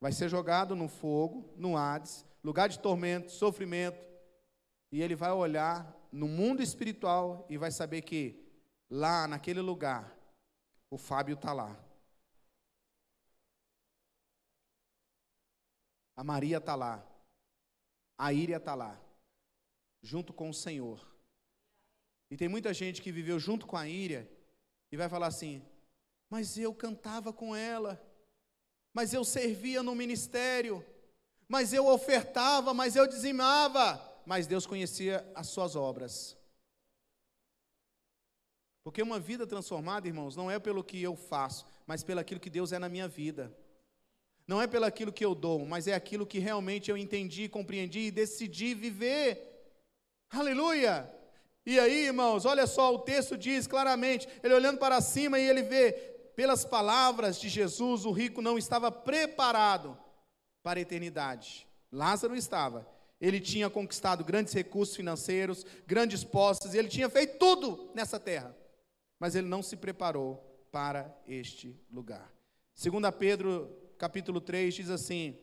Vai ser jogado no fogo, no Hades, lugar de tormento, sofrimento, e ele vai olhar no mundo espiritual e vai saber que lá naquele lugar o Fábio está lá. A Maria está lá. A Íria está lá. Junto com o Senhor. E tem muita gente que viveu junto com a Íria e vai falar assim: Mas eu cantava com ela. Mas eu servia no ministério. Mas eu ofertava, mas eu dizimava. Mas Deus conhecia as suas obras. Porque uma vida transformada, irmãos, não é pelo que eu faço, mas pelo aquilo que Deus é na minha vida. Não é pelo aquilo que eu dou, mas é aquilo que realmente eu entendi, compreendi e decidi viver. Aleluia! E aí, irmãos, olha só, o texto diz claramente, ele olhando para cima e ele vê, pelas palavras de Jesus, o rico não estava preparado para a eternidade. Lázaro estava. Ele tinha conquistado grandes recursos financeiros, grandes posses, ele tinha feito tudo nessa terra mas ele não se preparou para este lugar. 2 Pedro, capítulo 3, diz assim: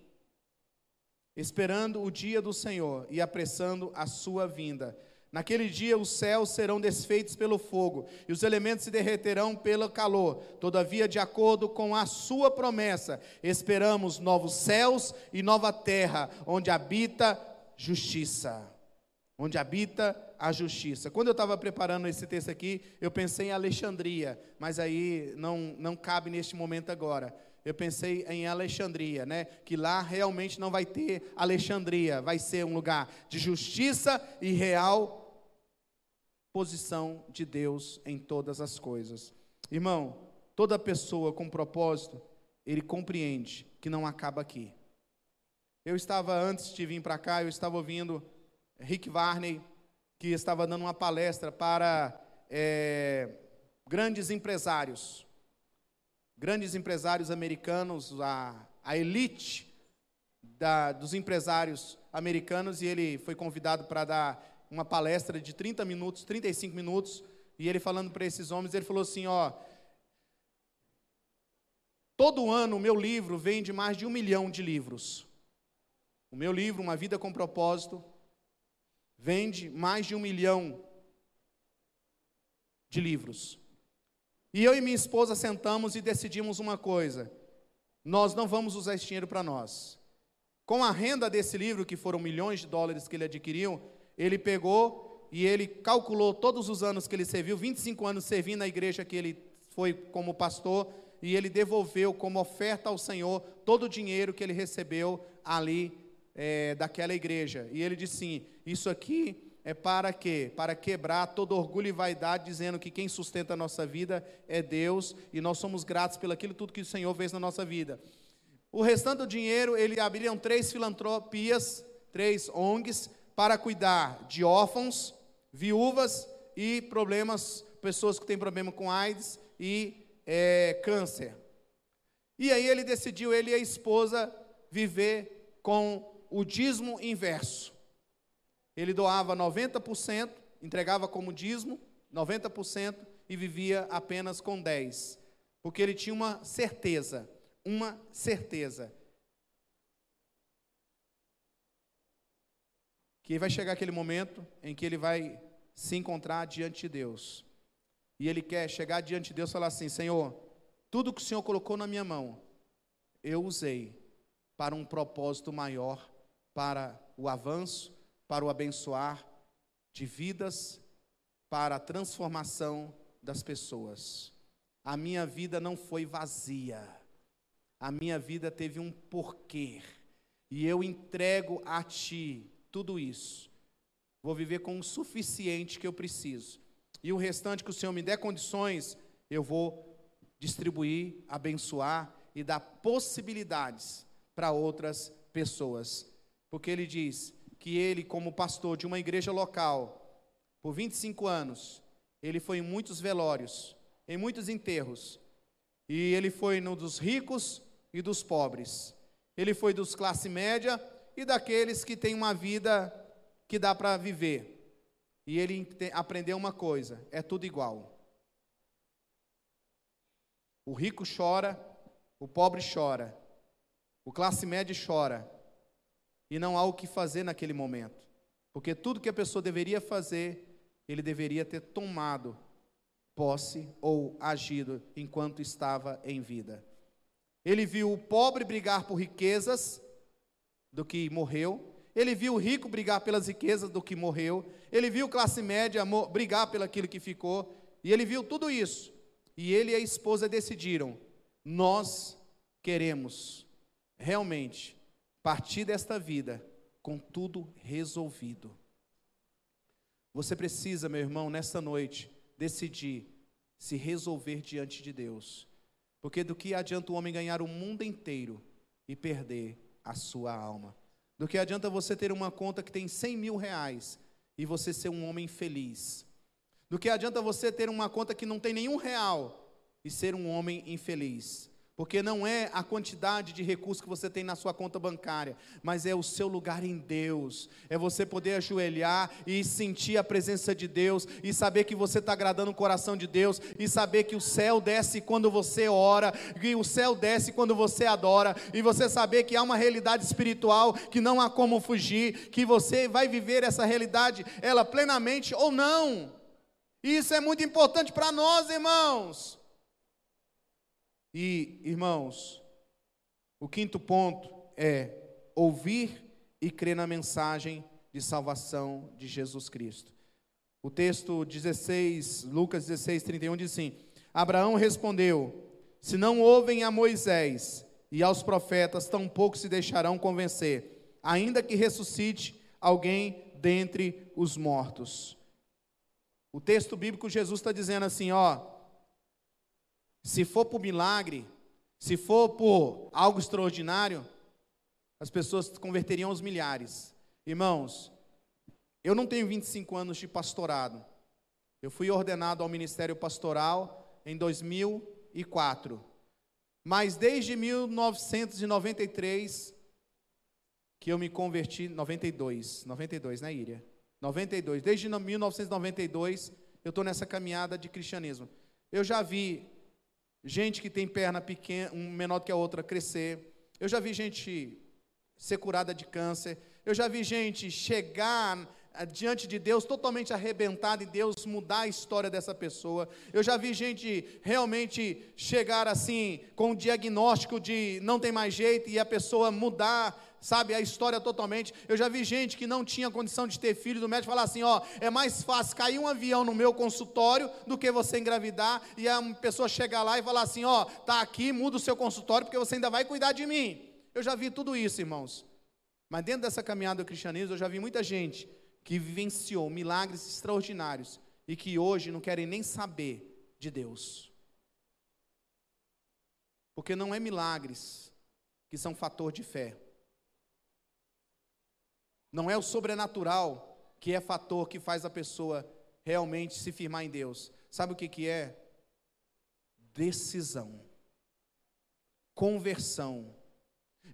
Esperando o dia do Senhor e apressando a sua vinda. Naquele dia os céus serão desfeitos pelo fogo, e os elementos se derreterão pelo calor. Todavia, de acordo com a sua promessa, esperamos novos céus e nova terra, onde habita justiça. Onde habita a justiça. Quando eu estava preparando esse texto aqui, eu pensei em Alexandria, mas aí não, não cabe neste momento agora. Eu pensei em Alexandria, né? Que lá realmente não vai ter Alexandria, vai ser um lugar de justiça e real posição de Deus em todas as coisas. Irmão, toda pessoa com propósito, ele compreende que não acaba aqui. Eu estava antes de vir para cá, eu estava ouvindo Rick Varney que estava dando uma palestra para é, grandes empresários, grandes empresários americanos, a, a elite da, dos empresários americanos, e ele foi convidado para dar uma palestra de 30 minutos, 35 minutos, e ele falando para esses homens, ele falou assim: ó, todo ano o meu livro vende mais de um milhão de livros. O meu livro, Uma Vida com Propósito, vende mais de um milhão de livros. E eu e minha esposa sentamos e decidimos uma coisa: nós não vamos usar esse dinheiro para nós. Com a renda desse livro, que foram milhões de dólares que ele adquiriu, ele pegou e ele calculou todos os anos que ele serviu, 25 anos servindo na igreja que ele foi como pastor, e ele devolveu como oferta ao Senhor todo o dinheiro que ele recebeu ali é, daquela igreja. E ele disse sim: Isso aqui é para quê? Para quebrar todo orgulho e vaidade, dizendo que quem sustenta a nossa vida é Deus e nós somos gratos pelo aquilo tudo que o Senhor fez na nossa vida. O restante do dinheiro, ele abriram três filantropias, três ONGs, para cuidar de órfãos, viúvas e problemas, pessoas que têm problema com AIDS e é, câncer. E aí ele decidiu, ele e a esposa, viver com o dízimo inverso. Ele doava 90%, entregava como dízimo 90% e vivia apenas com 10%, porque ele tinha uma certeza, uma certeza. Que vai chegar aquele momento em que ele vai se encontrar diante de Deus. E ele quer chegar diante de Deus e falar assim: Senhor, tudo que o Senhor colocou na minha mão, eu usei para um propósito maior para o avanço, para o abençoar de vidas, para a transformação das pessoas. A minha vida não foi vazia. A minha vida teve um porquê. E eu entrego a ti tudo isso. Vou viver com o suficiente que eu preciso. E o restante que o Senhor me der condições, eu vou distribuir, abençoar e dar possibilidades para outras pessoas porque ele diz que ele, como pastor de uma igreja local, por 25 anos, ele foi em muitos velórios, em muitos enterros, e ele foi no dos ricos e dos pobres. Ele foi dos classe média e daqueles que têm uma vida que dá para viver. E ele aprendeu uma coisa: é tudo igual. O rico chora, o pobre chora, o classe média chora, e não há o que fazer naquele momento, porque tudo que a pessoa deveria fazer, ele deveria ter tomado posse ou agido enquanto estava em vida. Ele viu o pobre brigar por riquezas do que morreu, ele viu o rico brigar pelas riquezas do que morreu, ele viu classe média brigar pelo aquilo que ficou, e ele viu tudo isso. E ele e a esposa decidiram: nós queremos realmente partir desta vida com tudo resolvido. Você precisa, meu irmão, nesta noite, decidir se resolver diante de Deus. Porque do que adianta o homem ganhar o mundo inteiro e perder a sua alma? Do que adianta você ter uma conta que tem 100 mil reais e você ser um homem feliz? Do que adianta você ter uma conta que não tem nenhum real e ser um homem infeliz? Porque não é a quantidade de recursos que você tem na sua conta bancária, mas é o seu lugar em Deus. É você poder ajoelhar e sentir a presença de Deus, e saber que você está agradando o coração de Deus, e saber que o céu desce quando você ora, que o céu desce quando você adora, e você saber que há uma realidade espiritual que não há como fugir, que você vai viver essa realidade, ela plenamente ou não. Isso é muito importante para nós, irmãos. E, irmãos, o quinto ponto é ouvir e crer na mensagem de salvação de Jesus Cristo. O texto 16, Lucas 16, 31 diz assim: Abraão respondeu: Se não ouvem a Moisés e aos profetas, tampouco se deixarão convencer, ainda que ressuscite alguém dentre os mortos. O texto bíblico, Jesus está dizendo assim: ó, se for por milagre, se for por algo extraordinário, as pessoas converteriam aos milhares. Irmãos, eu não tenho 25 anos de pastorado. Eu fui ordenado ao ministério pastoral em 2004. Mas desde 1993 que eu me converti, 92, 92, né, Íria? 92. Desde 1992 eu estou nessa caminhada de cristianismo. Eu já vi gente que tem perna pequena, um menor do que a outra, crescer. Eu já vi gente ser curada de câncer. Eu já vi gente chegar diante de Deus totalmente arrebentada e Deus mudar a história dessa pessoa. Eu já vi gente realmente chegar assim com o diagnóstico de não tem mais jeito e a pessoa mudar sabe, a história totalmente. Eu já vi gente que não tinha condição de ter filho, do médico falar assim: ó, é mais fácil cair um avião no meu consultório do que você engravidar, e a pessoa chegar lá e falar assim: ó, tá aqui, muda o seu consultório, porque você ainda vai cuidar de mim. Eu já vi tudo isso, irmãos. Mas dentro dessa caminhada do cristianismo, eu já vi muita gente que vivenciou milagres extraordinários e que hoje não querem nem saber de Deus. Porque não é milagres que são fator de fé. Não é o sobrenatural que é fator que faz a pessoa realmente se firmar em Deus. Sabe o que, que é? Decisão, conversão,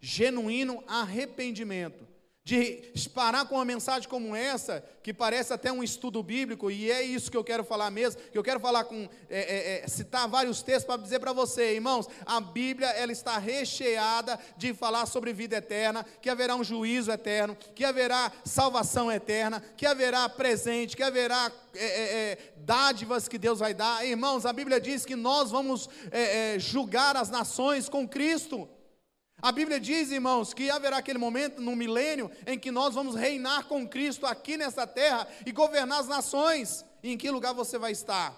genuíno arrependimento de parar com uma mensagem como essa, que parece até um estudo bíblico, e é isso que eu quero falar mesmo, que eu quero falar com, é, é, é, citar vários textos para dizer para você, irmãos, a Bíblia, ela está recheada de falar sobre vida eterna, que haverá um juízo eterno, que haverá salvação eterna, que haverá presente, que haverá é, é, é dádivas que Deus vai dar, irmãos, a Bíblia diz que nós vamos julgar as nações com Cristo, a Bíblia diz, irmãos, que haverá aquele momento no milênio em que nós vamos reinar com Cristo aqui nessa terra e governar as nações. E em que lugar você vai estar?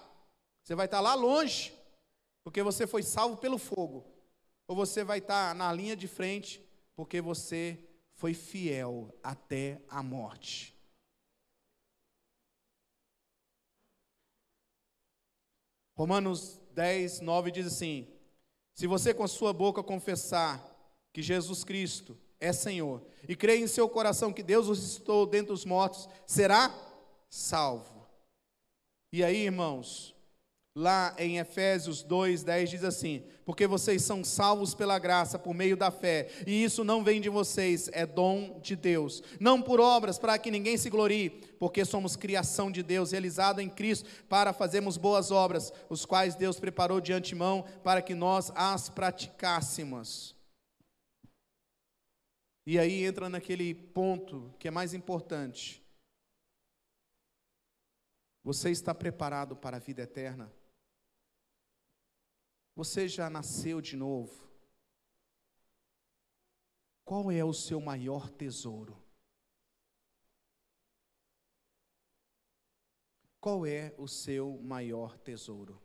Você vai estar lá longe, porque você foi salvo pelo fogo, ou você vai estar na linha de frente, porque você foi fiel até a morte. Romanos 10, 9 diz assim: Se você com a sua boca confessar que Jesus Cristo é Senhor e crê em seu coração que Deus o ressuscitou dentre dos mortos, será salvo. E aí, irmãos, lá em Efésios 2, 10 diz assim: Porque vocês são salvos pela graça por meio da fé, e isso não vem de vocês, é dom de Deus, não por obras para que ninguém se glorie, porque somos criação de Deus, realizado em Cristo para fazermos boas obras, os quais Deus preparou de antemão para que nós as praticássemos. E aí entra naquele ponto que é mais importante. Você está preparado para a vida eterna? Você já nasceu de novo? Qual é o seu maior tesouro? Qual é o seu maior tesouro?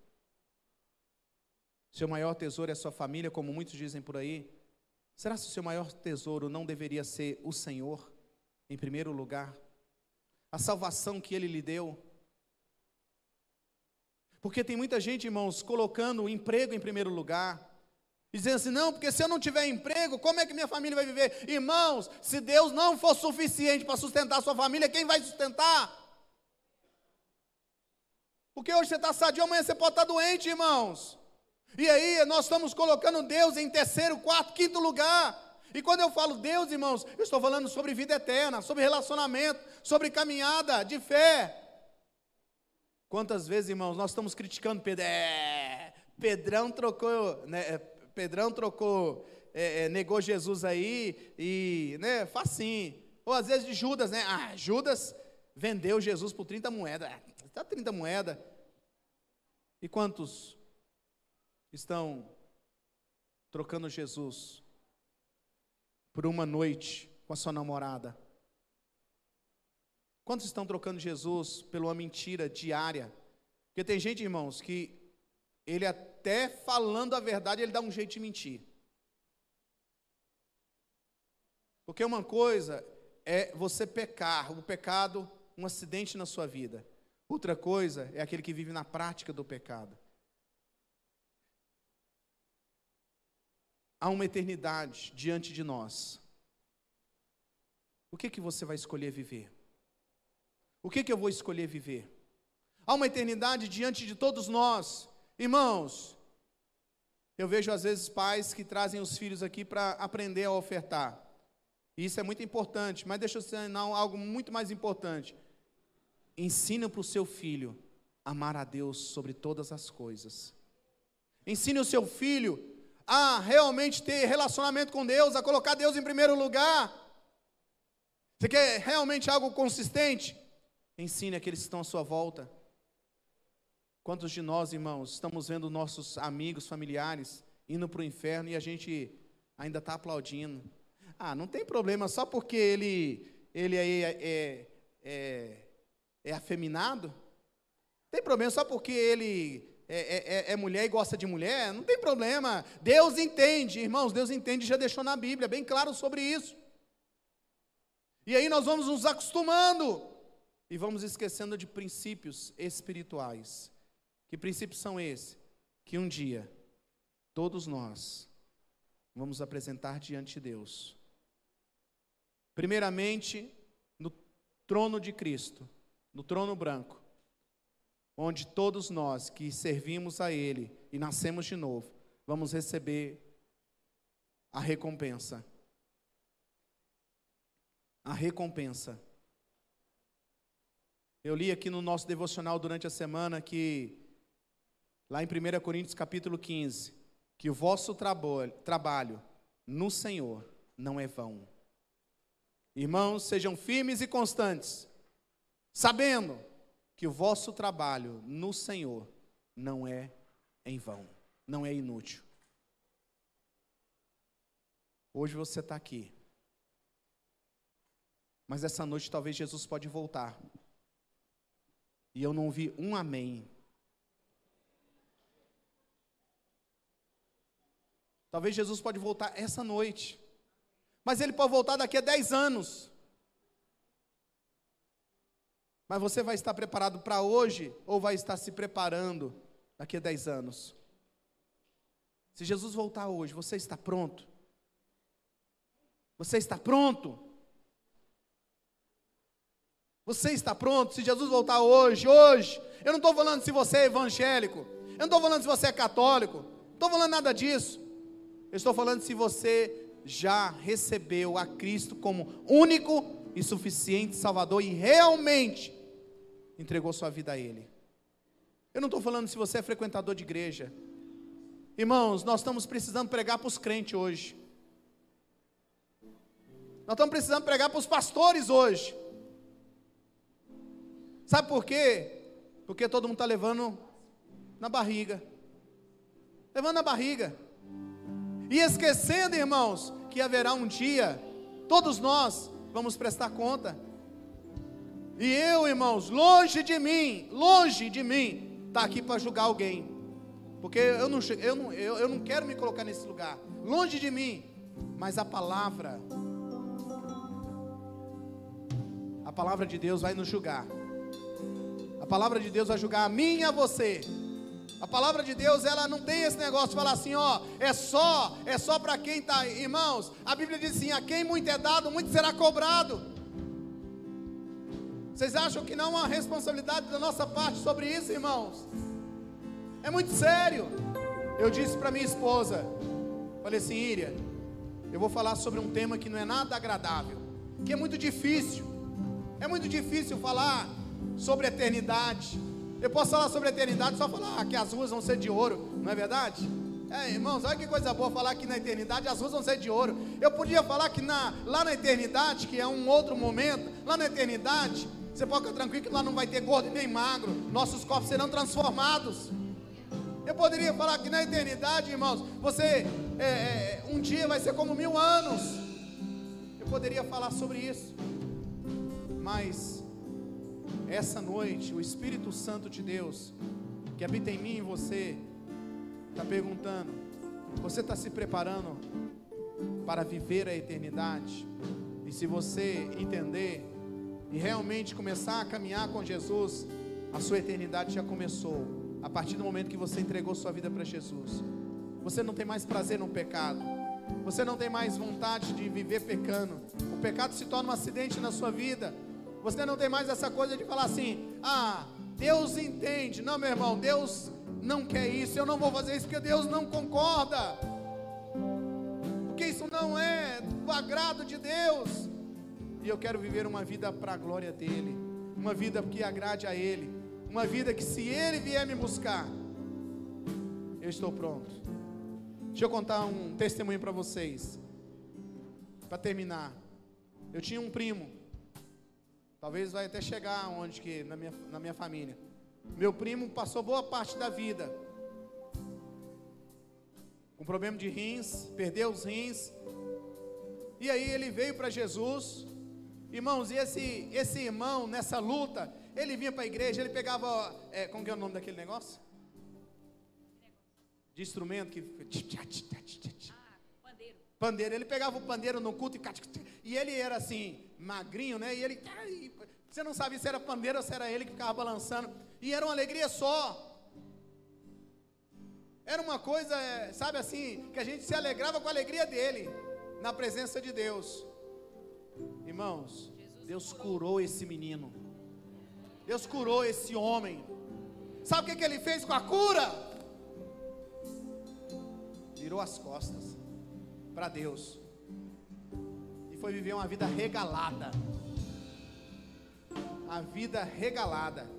Seu maior tesouro é sua família, como muitos dizem por aí? Será que o seu maior tesouro não deveria ser o Senhor, em primeiro lugar? A salvação que Ele lhe deu? Porque tem muita gente, irmãos, colocando o emprego em primeiro lugar. Dizendo assim, não, porque se eu não tiver emprego, como é que minha família vai viver? Irmãos, se Deus não for suficiente para sustentar a sua família, quem vai sustentar? Porque hoje você está sadio, amanhã você pode estar doente, irmãos. E aí nós estamos colocando Deus em terceiro, quarto, quinto lugar. E quando eu falo Deus, irmãos, eu estou falando sobre vida eterna, sobre relacionamento, sobre caminhada de fé. Quantas vezes, irmãos, nós estamos criticando Pedro? É, Pedrão trocou, né, é, Pedrão trocou, é, é, negou Jesus aí e, né, facinho. Ou às vezes de Judas, né? Ah, Judas vendeu Jesus por 30 moedas. Está 30 moedas. E quantos estão trocando Jesus por uma noite com a sua namorada? Quantos estão trocando Jesus por uma mentira diária? Porque tem gente, irmãos, que ele até falando a verdade, ele dá um jeito de mentir. Porque uma coisa é você pecar, o pecado, um acidente na sua vida. Outra coisa é aquele que vive na prática do pecado. Há uma eternidade diante de nós. O que que você vai escolher viver? O que que eu vou escolher viver? Há uma eternidade diante de todos nós. Irmãos, eu vejo às vezes pais que trazem os filhos aqui para aprender a ofertar. E isso é muito importante, mas deixa eu ensinar algo muito mais importante. Ensina para o seu filho amar a Deus sobre todas as coisas. Ensine o seu filho a realmente ter relacionamento com Deus, a colocar Deus em primeiro lugar. Você quer realmente algo consistente? Ensine aqueles que estão à sua volta. Quantos de nós, irmãos, estamos vendo nossos amigos, familiares indo para o inferno e a gente ainda está aplaudindo? Ah, não tem problema, só porque ele, ele é, é, é, é afeminado? Tem problema só porque ele é, é, é, é, mulher e gosta de mulher, não tem problema. Deus entende, irmãos, Deus entende, já deixou na Bíblia, bem claro sobre isso. E aí nós vamos nos acostumando e vamos esquecendo de princípios espirituais. Que princípios são esses? Que um dia todos nós vamos apresentar diante de Deus. Primeiramente, no trono de Cristo, no trono branco onde todos nós que servimos a Ele e nascemos de novo, vamos receber a recompensa. A recompensa. Eu li aqui no nosso devocional durante a semana que, lá em 1 Coríntios capítulo 15, que o vosso trabalho, no Senhor não é vão. Irmãos, sejam firmes e constantes, sabendo que o vosso trabalho no Senhor não é em vão, não é inútil. Hoje você está aqui, mas essa noite talvez Jesus pode voltar. E eu não vi um amém. Talvez Jesus pode voltar essa noite. Mas ele pode voltar daqui a 10 anos. Mas você vai estar preparado para hoje ou vai estar se preparando daqui a 10 anos? Se Jesus voltar hoje, você está pronto? Você está pronto? Você está pronto? Se Jesus voltar hoje, hoje, eu não estou falando se você é evangélico, Eu não estou falando se você é católico, não estou falando nada disso. Eu estou falando se você já recebeu a Cristo como único e suficiente Salvador e realmente entregou sua vida a Ele. Eu não estou falando se você é frequentador de igreja. Irmãos, nós estamos precisando pregar para os crentes hoje. Nós estamos precisando pregar para os pastores hoje. Sabe por quê? Porque todo mundo está levando na barriga. Levando na barriga. E esquecendo, irmãos, que haverá um dia, todos nós vamos prestar conta. E eu, irmãos, longe de mim, longe de mim, está aqui para julgar alguém. Porque eu não, eu, não, eu, eu não quero me colocar nesse lugar. Longe de mim. Mas a palavra, a palavra de Deus vai nos julgar. A palavra de Deus vai julgar a mim e a você. A palavra de Deus, ela não tem esse negócio de falar assim, ó, é só, é só para quem está, irmãos. A Bíblia diz assim: a quem muito é dado, muito será cobrado. Vocês acham que não há responsabilidade da nossa parte sobre isso, irmãos? É muito sério. Eu disse para minha esposa, falei assim, Íria, eu vou falar sobre um tema que não é nada agradável, que é muito difícil. É muito difícil falar sobre eternidade. Eu posso falar sobre eternidade, só falar que as ruas vão ser de ouro, não é verdade? É, irmãos, olha que coisa boa falar que na eternidade as ruas vão ser de ouro. Eu podia falar que na, lá na eternidade, que é um outro momento, lá na eternidade, você pode ficar tranquilo que lá não vai ter gordo nem magro, nossos corpos serão transformados. Eu poderia falar que na eternidade, irmãos, você é, é, um dia vai ser como mil anos. Eu poderia falar sobre isso, mas essa noite, o Espírito Santo de Deus, que habita em mim e você, está perguntando: você está se preparando para viver a eternidade? E se você entender e realmente começar a caminhar com Jesus, a sua eternidade já começou. A partir do momento que você entregou sua vida para Jesus, você não tem mais prazer no pecado. Você não tem mais vontade de viver pecando. O pecado se torna um acidente na sua vida. Você não tem mais essa coisa de falar assim: ah, Deus entende. Não, meu irmão, Deus não quer isso. Eu não vou fazer isso porque Deus não concorda. Porque isso não é do agrado de Deus. E eu quero viver uma vida para a glória dEle. Uma vida que agrade a Ele. Uma vida que, se Ele vier me buscar, eu estou pronto. Deixa eu contar um testemunho para vocês. Para terminar. Eu tinha um primo Talvez vai até chegar onde que na minha, na minha família. Meu primo passou boa parte da vida com problema de rins, perdeu os rins. E aí ele veio para Jesus. Irmãos, e esse, esse irmão, nessa luta, ele vinha para a igreja, ele pegava. É, como que é o nome daquele negócio? De instrumento que. Ah, pandeiro. Pandeiro. Ele pegava o pandeiro no culto e, e ele era assim, magrinho, né? E ele, você não sabia se era pandeiro ou se era ele que ficava balançando. E era uma alegria só. Era uma coisa, é, sabe assim, que a gente se alegrava com a alegria dele, na presença de Deus. Irmãos, Deus curou esse menino. Deus curou esse homem. Sabe o que, que ele fez com a cura? Virou as costas para Deus foi viver uma vida regalada. A vida regalada.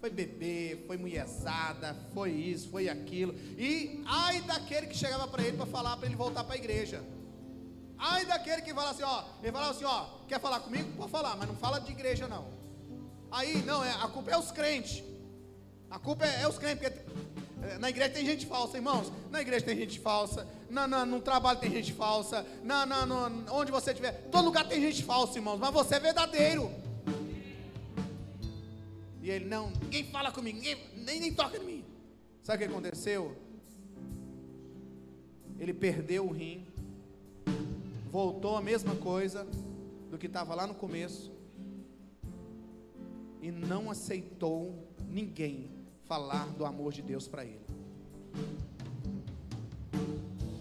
Foi beber, foi mulherzada, foi isso, foi aquilo. E ai daquele que chegava para ele para falar para ele voltar para a igreja. Ai daquele que fala assim, ó, ele falava assim, ó, quer falar comigo? Pode falar, mas não fala de igreja não. Aí, não, é, a culpa é os crentes. A culpa é, é os crentes, porque é, na igreja tem gente falsa, irmãos. Na igreja tem gente falsa. Na, na, no trabalho tem gente falsa. Na, na, onde você estiver. Todo lugar tem gente falsa, irmãos. Mas você é verdadeiro. E ele, não, ninguém fala comigo, ninguém, nem, nem toca em mim. Sabe o que aconteceu? Ele perdeu o rim. Voltou a mesma coisa do que estava lá no começo. E não aceitou ninguém falar do amor de Deus para ele.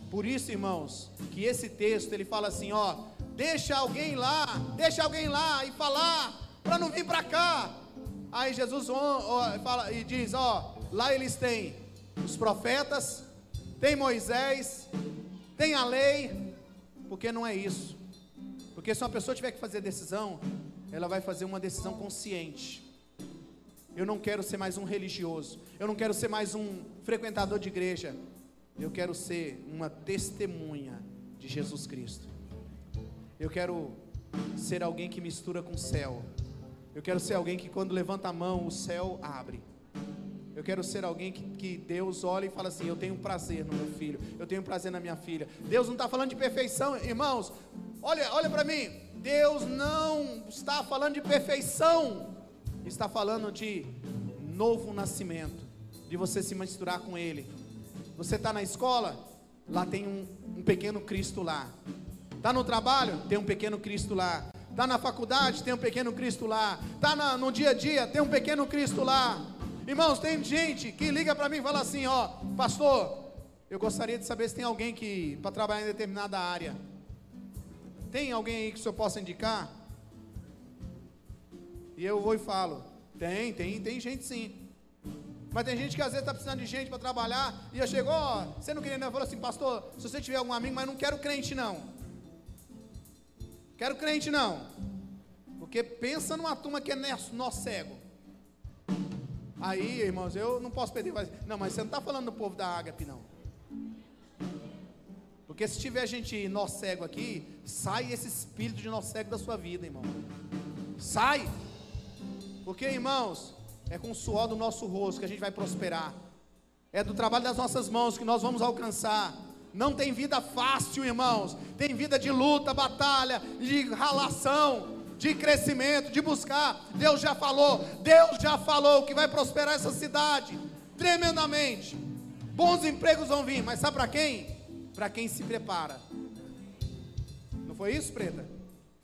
Por isso, irmãos, que esse texto ele fala assim, ó, deixa alguém lá, deixa alguém lá e falar para não vir para cá. Aí Jesus ó, fala e diz, ó, lá eles têm os profetas, tem Moisés, tem a lei, porque não é isso. Porque se uma pessoa tiver que fazer decisão, ela vai fazer uma decisão consciente. Eu não quero ser mais um religioso, eu não quero ser mais um frequentador de igreja, eu quero ser uma testemunha de Jesus Cristo. Eu quero ser alguém que mistura com o céu. Eu quero ser alguém que quando levanta a mão, o céu abre. Eu quero ser alguém que, que, Deus olha e fala assim: Eu tenho prazer no meu filho, eu tenho prazer na minha filha. Deus não está falando de perfeição, irmãos. Olha, olha para mim. Deus não está falando de perfeição, está falando de novo nascimento, de você se misturar com Ele. Você está na escola, lá tem um, um pequeno Cristo lá. Está no trabalho, tem um pequeno Cristo lá. Está na faculdade, tem um pequeno Cristo lá. Está no dia a dia, tem um pequeno Cristo lá. Irmãos, tem gente que liga para mim e fala assim: Ó, pastor, eu gostaria de saber se tem alguém que para trabalhar em determinada área. Tem alguém aí que o senhor possa indicar? E eu vou e falo: Tem, tem, tem gente sim. Mas tem gente que às vezes está precisando de gente para trabalhar. E eu chego, ó, você não queria, não? Eu falo assim, pastor, se você tiver algum amigo, mas não quero crente não. Quero crente não. Porque pensa numa turma que é nó cego. Aí, irmãos, eu não posso perder. Não, mas você não está falando do povo da ágape, não. Porque se tiver gente nó cego aqui, sai esse espírito de nó cego da sua vida, irmão. Sai. Porque, irmãos, é com o suor do nosso rosto que a gente vai prosperar. É do trabalho das nossas mãos que nós vamos alcançar. Não tem vida fácil, irmãos. Tem vida de luta, batalha, de ralação, de crescimento, de buscar. Deus já falou, Deus já falou que vai prosperar essa cidade tremendamente. Bons empregos vão vir, mas sabe para quem? Para quem se prepara. Não foi isso, preta?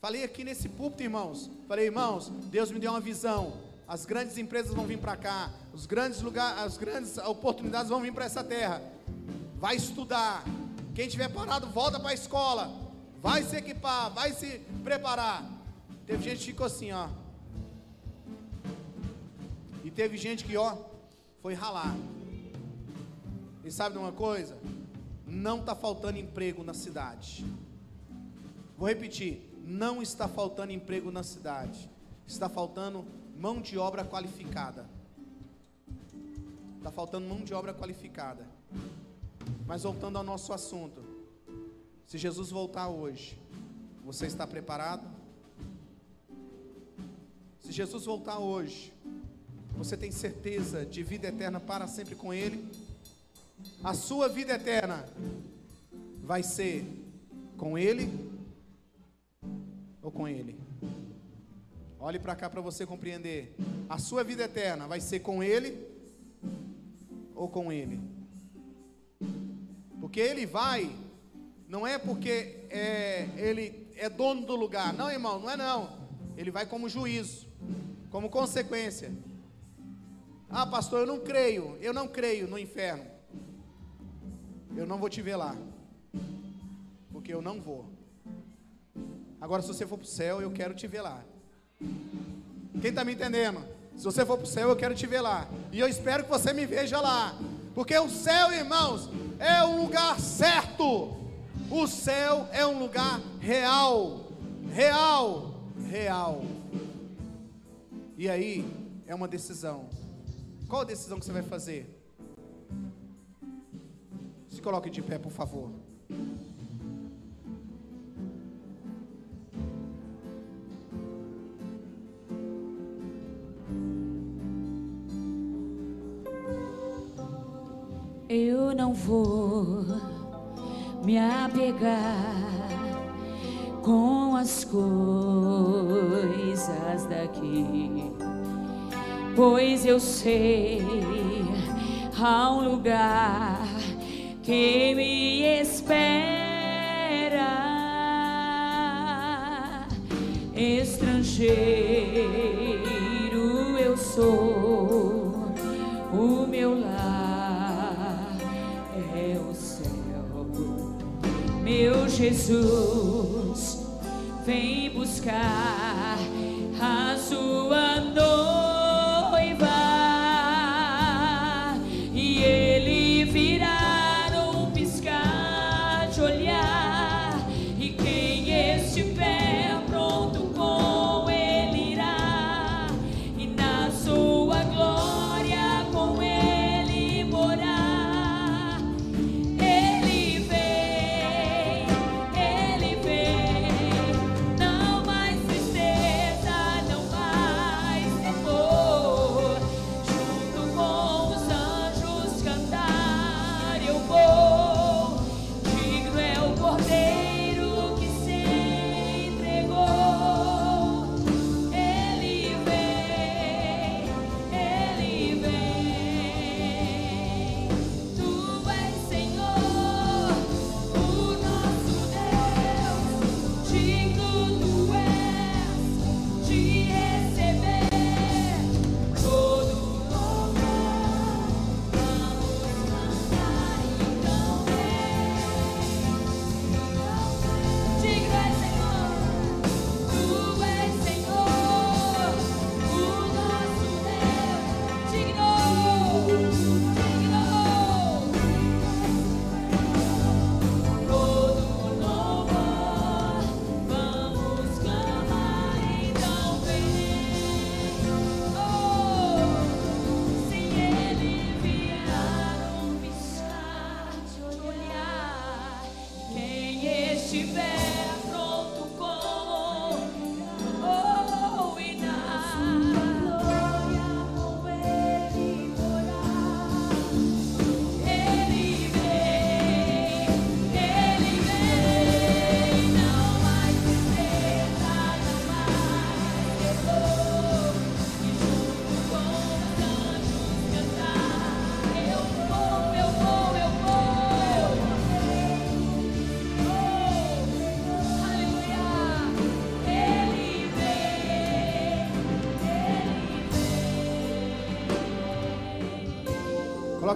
Falei aqui nesse púlpito, irmãos. Falei, irmãos, Deus me deu uma visão. As grandes empresas vão vir para cá, os grandes lugares, as grandes oportunidades vão vir para essa terra vai estudar. Quem tiver parado, volta para a escola. Vai se equipar, vai se preparar. Teve gente que ficou assim, ó. E teve gente que, ó, foi ralar. E sabe de uma coisa? Não está faltando emprego na cidade. Vou repetir: não está faltando emprego na cidade. Está faltando mão de obra qualificada. Está faltando mão de obra qualificada. Mas voltando ao nosso assunto, se Jesus voltar hoje, você está preparado? Se Jesus voltar hoje, você tem certeza de vida eterna para sempre com Ele? A sua vida eterna vai ser com Ele ou com Ele? Olhe para cá para você compreender. A sua vida eterna vai ser com Ele ou com Ele? Porque ele vai, não é porque é, ele é dono do lugar. Não, irmão, não é não. Ele vai como juízo, como consequência. Ah, pastor, eu não creio, eu não creio no inferno. Eu não vou te ver lá. Porque eu não vou. Agora, se você for para o céu, eu quero te ver lá. Quem está me entendendo? Se você for para o céu, eu quero te ver lá. E eu espero que você me veja lá. Porque o céu, irmãos, é um lugar certo. O céu é um lugar real, real, real. E aí é uma decisão. Qual a decisão que você vai fazer? Se coloque de pé, por favor. Eu não vou me apegar com as coisas daqui, pois eu sei há um lugar que me espera, estrangeiro eu sou, o meu lar meu Jesus, vem buscar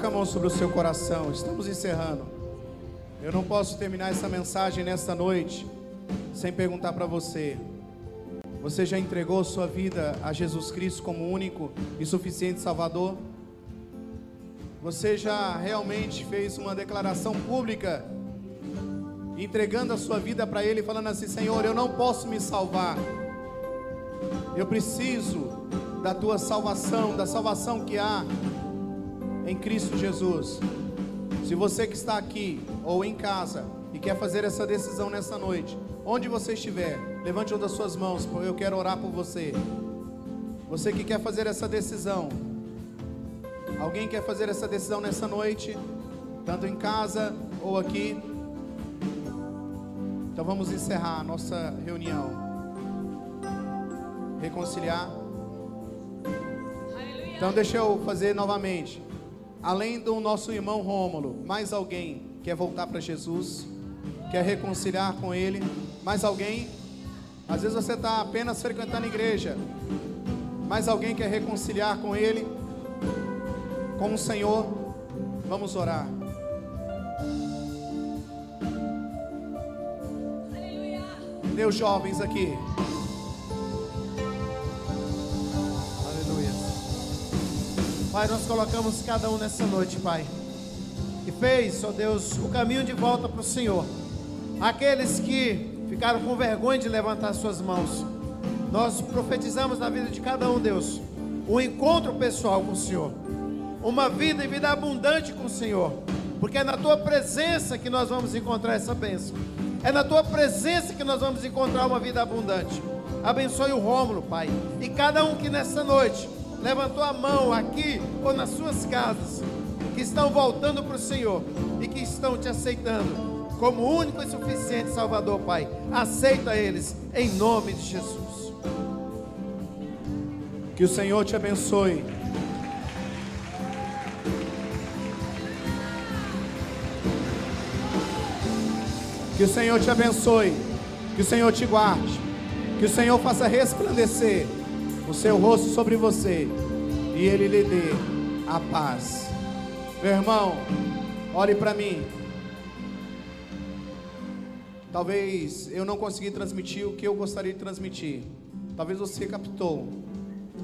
Coloca a mão sobre o seu coração. Estamos encerrando. Eu não posso terminar essa mensagem nesta noite sem perguntar para você: você já entregou sua vida a Jesus Cristo como único e suficiente Salvador? Você já realmente fez uma declaração pública, entregando a sua vida para Ele, falando assim: Senhor, eu não posso me salvar, eu preciso da tua salvação, da salvação que há em Cristo Jesus. Se você que está aqui ou em casa e quer fazer essa decisão nessa noite, onde você estiver, levante uma das suas mãos, porque eu quero orar por você. Você que quer fazer essa decisão, alguém quer fazer essa decisão nessa noite, tanto em casa ou aqui? Então vamos encerrar a nossa reunião. Reconciliar. Então deixa eu fazer novamente além do nosso irmão Rômulo, mais alguém quer voltar para Jesus? Quer reconciliar com Ele? Mais alguém? Às vezes você está apenas frequentando a igreja, mais alguém quer reconciliar com Ele? Com o Senhor? Vamos orar. Meus jovens aqui. Pai, nós colocamos cada um nessa noite, Pai. E fez, ó Deus, o caminho de volta para o Senhor. Aqueles que ficaram com vergonha de levantar suas mãos. Nós profetizamos na vida de cada um, Deus, um encontro pessoal com o Senhor. Uma vida e vida abundante com o Senhor. Porque é na tua presença que nós vamos encontrar essa bênção. É na tua presença que nós vamos encontrar uma vida abundante. Abençoe o Rômulo, Pai. E cada um que nessa noite levantou a mão aqui ou nas suas casas, que estão voltando para o Senhor e que estão te aceitando como único e suficiente Salvador, Pai. Aceita eles em nome de Jesus. Que o Senhor te abençoe. Que o Senhor te abençoe. Que o Senhor te guarde. Que o Senhor faça resplandecer o seu rosto sobre você e ele lhe dê a paz. Meu irmão, olhe para mim. Talvez eu não consegui transmitir o que eu gostaria de transmitir. Talvez você captou,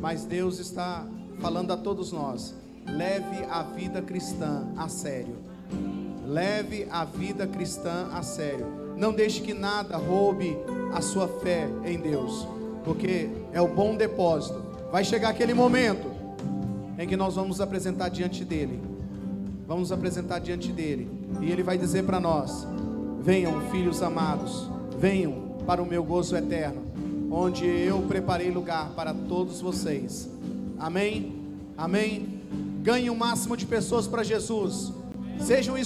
mas Deus está falando a todos nós. Leve a vida cristã a sério. Leve a vida cristã a sério. Não deixe que nada roube a sua fé em Deus porque é o bom depósito. Vai chegar aquele momento em que nós vamos apresentar diante dele. Vamos apresentar diante dele, e ele vai dizer para nós: Venham, filhos amados, venham para o meu gozo eterno, onde eu preparei lugar para todos vocês. Amém? Amém? Ganhe o máximo de pessoas para Jesus. Sejam